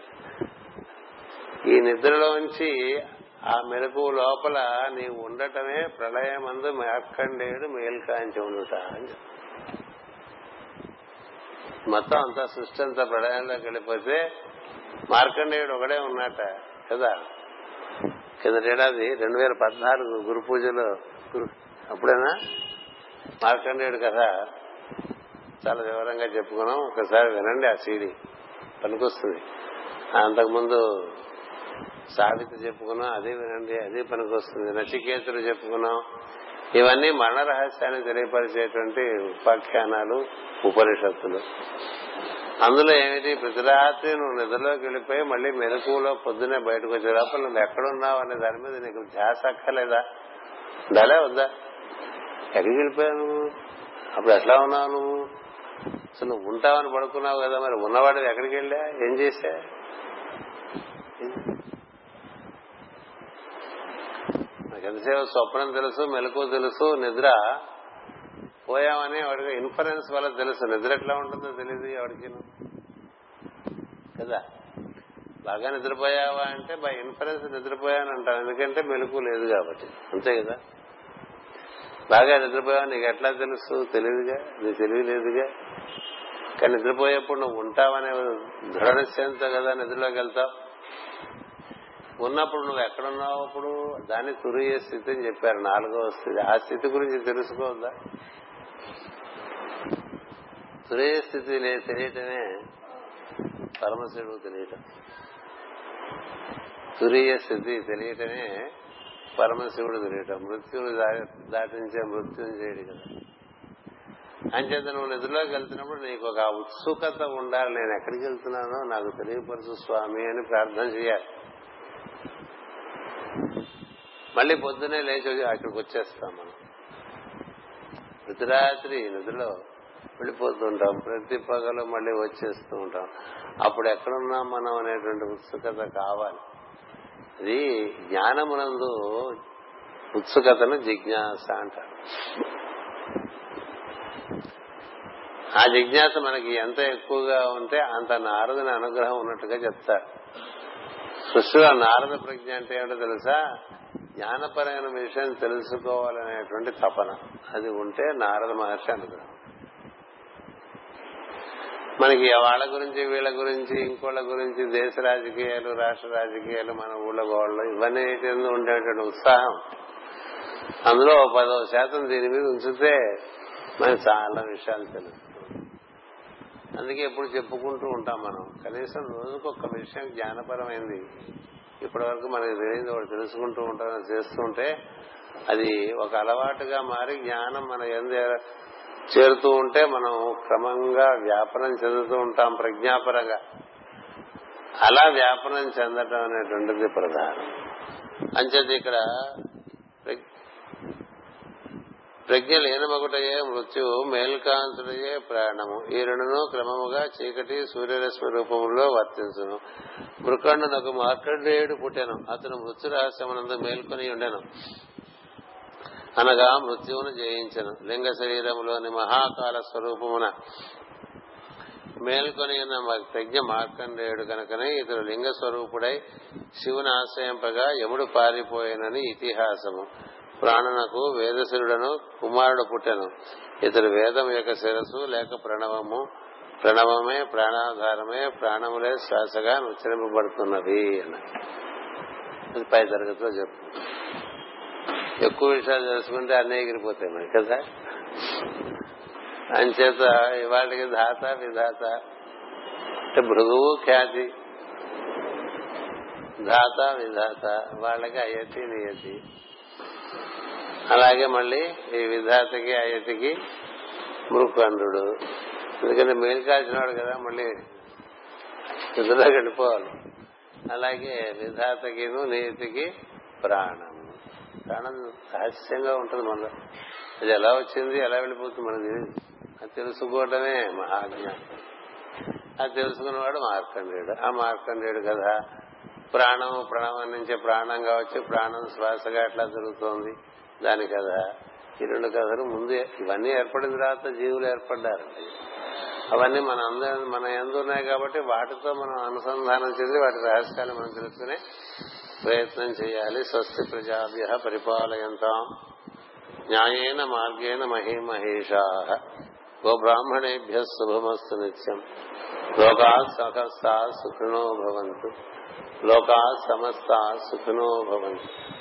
ఈ నిద్రలోంచి ఆ మెలకు లోపల నీవు ఉండటమే ప్రళయమందు మార్కండేయుడు మేల్కాంచి ఉండుట అని మొత్తం అంతా సృష్టి అంతా ప్రళయంలోకి వెళ్ళిపోతే మార్కండేయుడు ఒకడే ఉన్నట కదా? కిందటేడాది రెండు వేల పద్నాలుగు గురు పూజలో గురు అప్పుడేనా? మార్కండేయుడు కథ చాలా వివరంగా చెప్పుకున్నాం. ఒకసారి వినండి ఆ సీడీ. పనికొస్తుంది. అంతకుముందు సావిత్రి చెప్పుకున్నాం అదే వినండి అదే పనికొస్తుంది. నచికేతులు చెప్పుకున్నాం. ఇవన్నీ మరణ రహస్యాన్ని తెలియపరిచేటువంటి ఉపాఖ్యానాలు ఉపనిషత్తులు. అందులో ఏమిటి? ప్రతి రాత్రి నువ్వు నిద్రలోకి వెళ్ళిపోయి మళ్ళీ మెలకువలో పొద్దునే బయటకు వచ్చే లోపల నువ్వు ఎక్కడున్నావు అనే దాని మీద నీకు ధ్యాస అక్కర్లేదా? వద్దా ఎక్కడికి వెళ్ళిపోయావు నువ్వు? అప్పుడు ఎట్లా ఉన్నావు నువ్వు? అసలు నువ్వు ఉంటావని పడుకున్నావు కదా మరి ఉన్నవాడు ఎక్కడికి వెళ్ళా? ఏం చేశా? ఎంతసేపు స్వప్నం తెలుసు మెలకు తెలుసు నిద్ర పోయామని వాడికి ఇన్ఫరెన్స్ వల్ల తెలుసు. నిద్ర ఎట్లా ఉంటుందో తెలియదు ఎవరికి కదా? బాగా నిద్రపోయావా అంటే బై ఇన్ఫరెన్స్ నిద్రపోయాను అంటాను ఎందుకంటే మెలకు లేదు కాబట్టి. అంతే కదా? బాగా నిద్రపోయావు? నీకు ఎట్లా తెలుసు? తెలియదుగా నీకు తెలియలేదుగా కానీ నిద్రపోయేప్పుడు నువ్వు ఉంటావనే దృఢ నిశ్చయంతో కదా నిద్రలోకి వెళ్తావు. ఉన్నప్పుడు నువ్వు ఎక్కడున్నావు అప్పుడు? దాన్ని తురిగే స్థితి అని చెప్పారు నాలుగవ స్థితి. ఆ స్థితి గురించి తెలుసుకోవద్దా? తురిగే స్థితి తెలియటమే పరమశివుడు తెలియటం. తురియ స్థితి తెలియటమే పరమశివుడు తెలియటం. మృత్యువుని దాటించే మృత్యుని చేయడు కదా. అంచేత నువ్వు నిధుల్లోకి వెళ్తున్నప్పుడు నీకు ఒక ఉత్సుకత ఉండాలి. నేను ఎక్కడికి వెళ్తున్నానో నాకు తెలియపరచు స్వామి అని ప్రార్థన చేయాలి. మళ్ళీ పొద్దునే లేచి అక్కడికి వచ్చేస్తాం మనం. ప్రతి రాత్రి నిధులో వెళ్ళిపోతుంటాం ప్రతి పగలు మళ్ళీ వచ్చేస్తూ ఉంటాం. అప్పుడు ఎక్కడున్నాం మనం అనేటువంటి ఉత్సుకత కావాలి. అది జ్ఞానమునందు ఉత్సుకతను జిజ్ఞాస అంటారు. ఆ జిజ్ఞాస మనకి ఎంత ఎక్కువగా ఉంటే అంత నారదుని అనుగ్రహం ఉన్నట్టుగా చెప్తారు. సృష్టిలో నారద ప్రజ్ఞ అంటే ఏమిటో తెలుసా? జ్ఞానపరమైన విషయం తెలుసుకోవాలనేటువంటి తపన. అది ఉంటే నారద మహర్షి అనుగ్రహం. మనకి వాళ్ళ గురించి వీళ్ళ గురించి ఇంకోళ్ళ గురించి దేశ రాజకీయాలు రాష్ట్ర రాజకీయాలు మన ఊళ్ళ గోళ్ళు ఇవన్నీ ఉండేటువంటి ఉత్సాహం. అందులో పదో శాతం దీని మీద ఉంచితే మనకి చాలా విషయాలు తెలుస్తుంది అందుకే ఎప్పుడు చెప్పుకుంటూ ఉంటాం మనం. కనీసం రోజుకొక విషయం జ్ఞానపరమైంది ఇప్పటి వరకు మనకి తెలియదు ఒకటి తెలుసుకుంటూ ఉంటాం చేస్తుంటే అది ఒక అలవాటుగా మారి జ్ఞానం మన ఎందు చేరుతూ ఉంటే మనం క్రమంగా వ్యాపనం చెందుతూ ఉంటాం ప్రజ్ఞాపరంగా. అలా వ్యాపనం చెందటం అనేటువంటిది ప్రధానం. అంచేది ఇక్కడ ప్రజ్ఞ లేనమగుటయే మృత్యువు మేల్కాంతుడయే ప్రాణము. ఈ రెండును క్రమముగా చీకటి సూర్యరశ్మి రూపంలో వర్తించును. మృకండునకు మార్కండేయుడు పుట్టెను. అతను మృత్యు రహస్యమునందు మేల్కొని ఉండెను. అనగా మృత్యువును జయించను. లింగ శరీరములోని మహాకాల స్వరూపమున మేల్కొని ఉన్న ప్రజ్ఞ మార్కండేయుడు కనుకనే ఇతడు లింగ స్వరూపుడై శివుని ఆశ్రయింపగా యముడు పారిపోయానని ఇతిహాసము. ప్రాణనకు వేదశిరుడను కుమారుడు పుట్టెను. ఇతడు వేదం యొక్క శిరస్సు లేక ప్రణవము ప్రణవమే ప్రాణాధారమే ప్రాణములే శ్వాసగా ఉచ్చరింపబడుతున్నది అని పై తరగతిలో చెప్పు. ఎక్కువ విషయాలు తెలుసుకుంటే అన్నీ ఎగిరిపోతాయి మరి కదా? అంచేత ఇవాళకి ధాత విధాత అంటే భృగువు ఖ్యాతి. ధాత విధాత వాళ్ళకి అయతి నియతి. అలాగే మళ్ళీ ఈ విధాతకి అయతికి మృకండు ఎందుకంటే మేలు కాల్చినాడు కదా మళ్ళీ ఇద్దరు గడిపోవాలి అలాగే విధాతకిను నీతికి ప్రాణం. ప్రాణం రహస్యంగా ఉంటుంది మనలో. అది ఎలా వచ్చింది ఎలా వెళ్ళిపోతుంది మనది అది తెలుసుకోవటమే మహాజ్ఞానం అది తెలుసుకున్నవాడు మార్కండేయుడు. ఆ మార్కండేయుడు కదా ప్రాణం ప్రణవం నుంచి ప్రాణంగా వచ్చి ప్రాణం శ్వాసగా ఎట్లా జరుగుతోంది. దాని కథ ఈ రెండు కథలు ముందు ఇవన్నీ ఏర్పడిన తర్వాత జీవులు ఏర్పడ్డారండి అవన్నీ మన అందరం మన ఎందు ఉన్నాయి కాబట్టి వాటితో మనం అనుసంధానం చెంది వాటి రహస్యాలు మనం తెలుసుకునే ప్రయత్నం చేయాలి. స్వస్తి ప్రజాభ్య పరిపాలయంతాం. న్యాయేన మార్గేణ మహీమహేషా. గోబ్రాహ్మణేభ్య శుభమస్తు నిత్యం. లోకా సమస్తా సుఖినో భవంతు. లోకా సమస్తా సుఖినో భవంతు.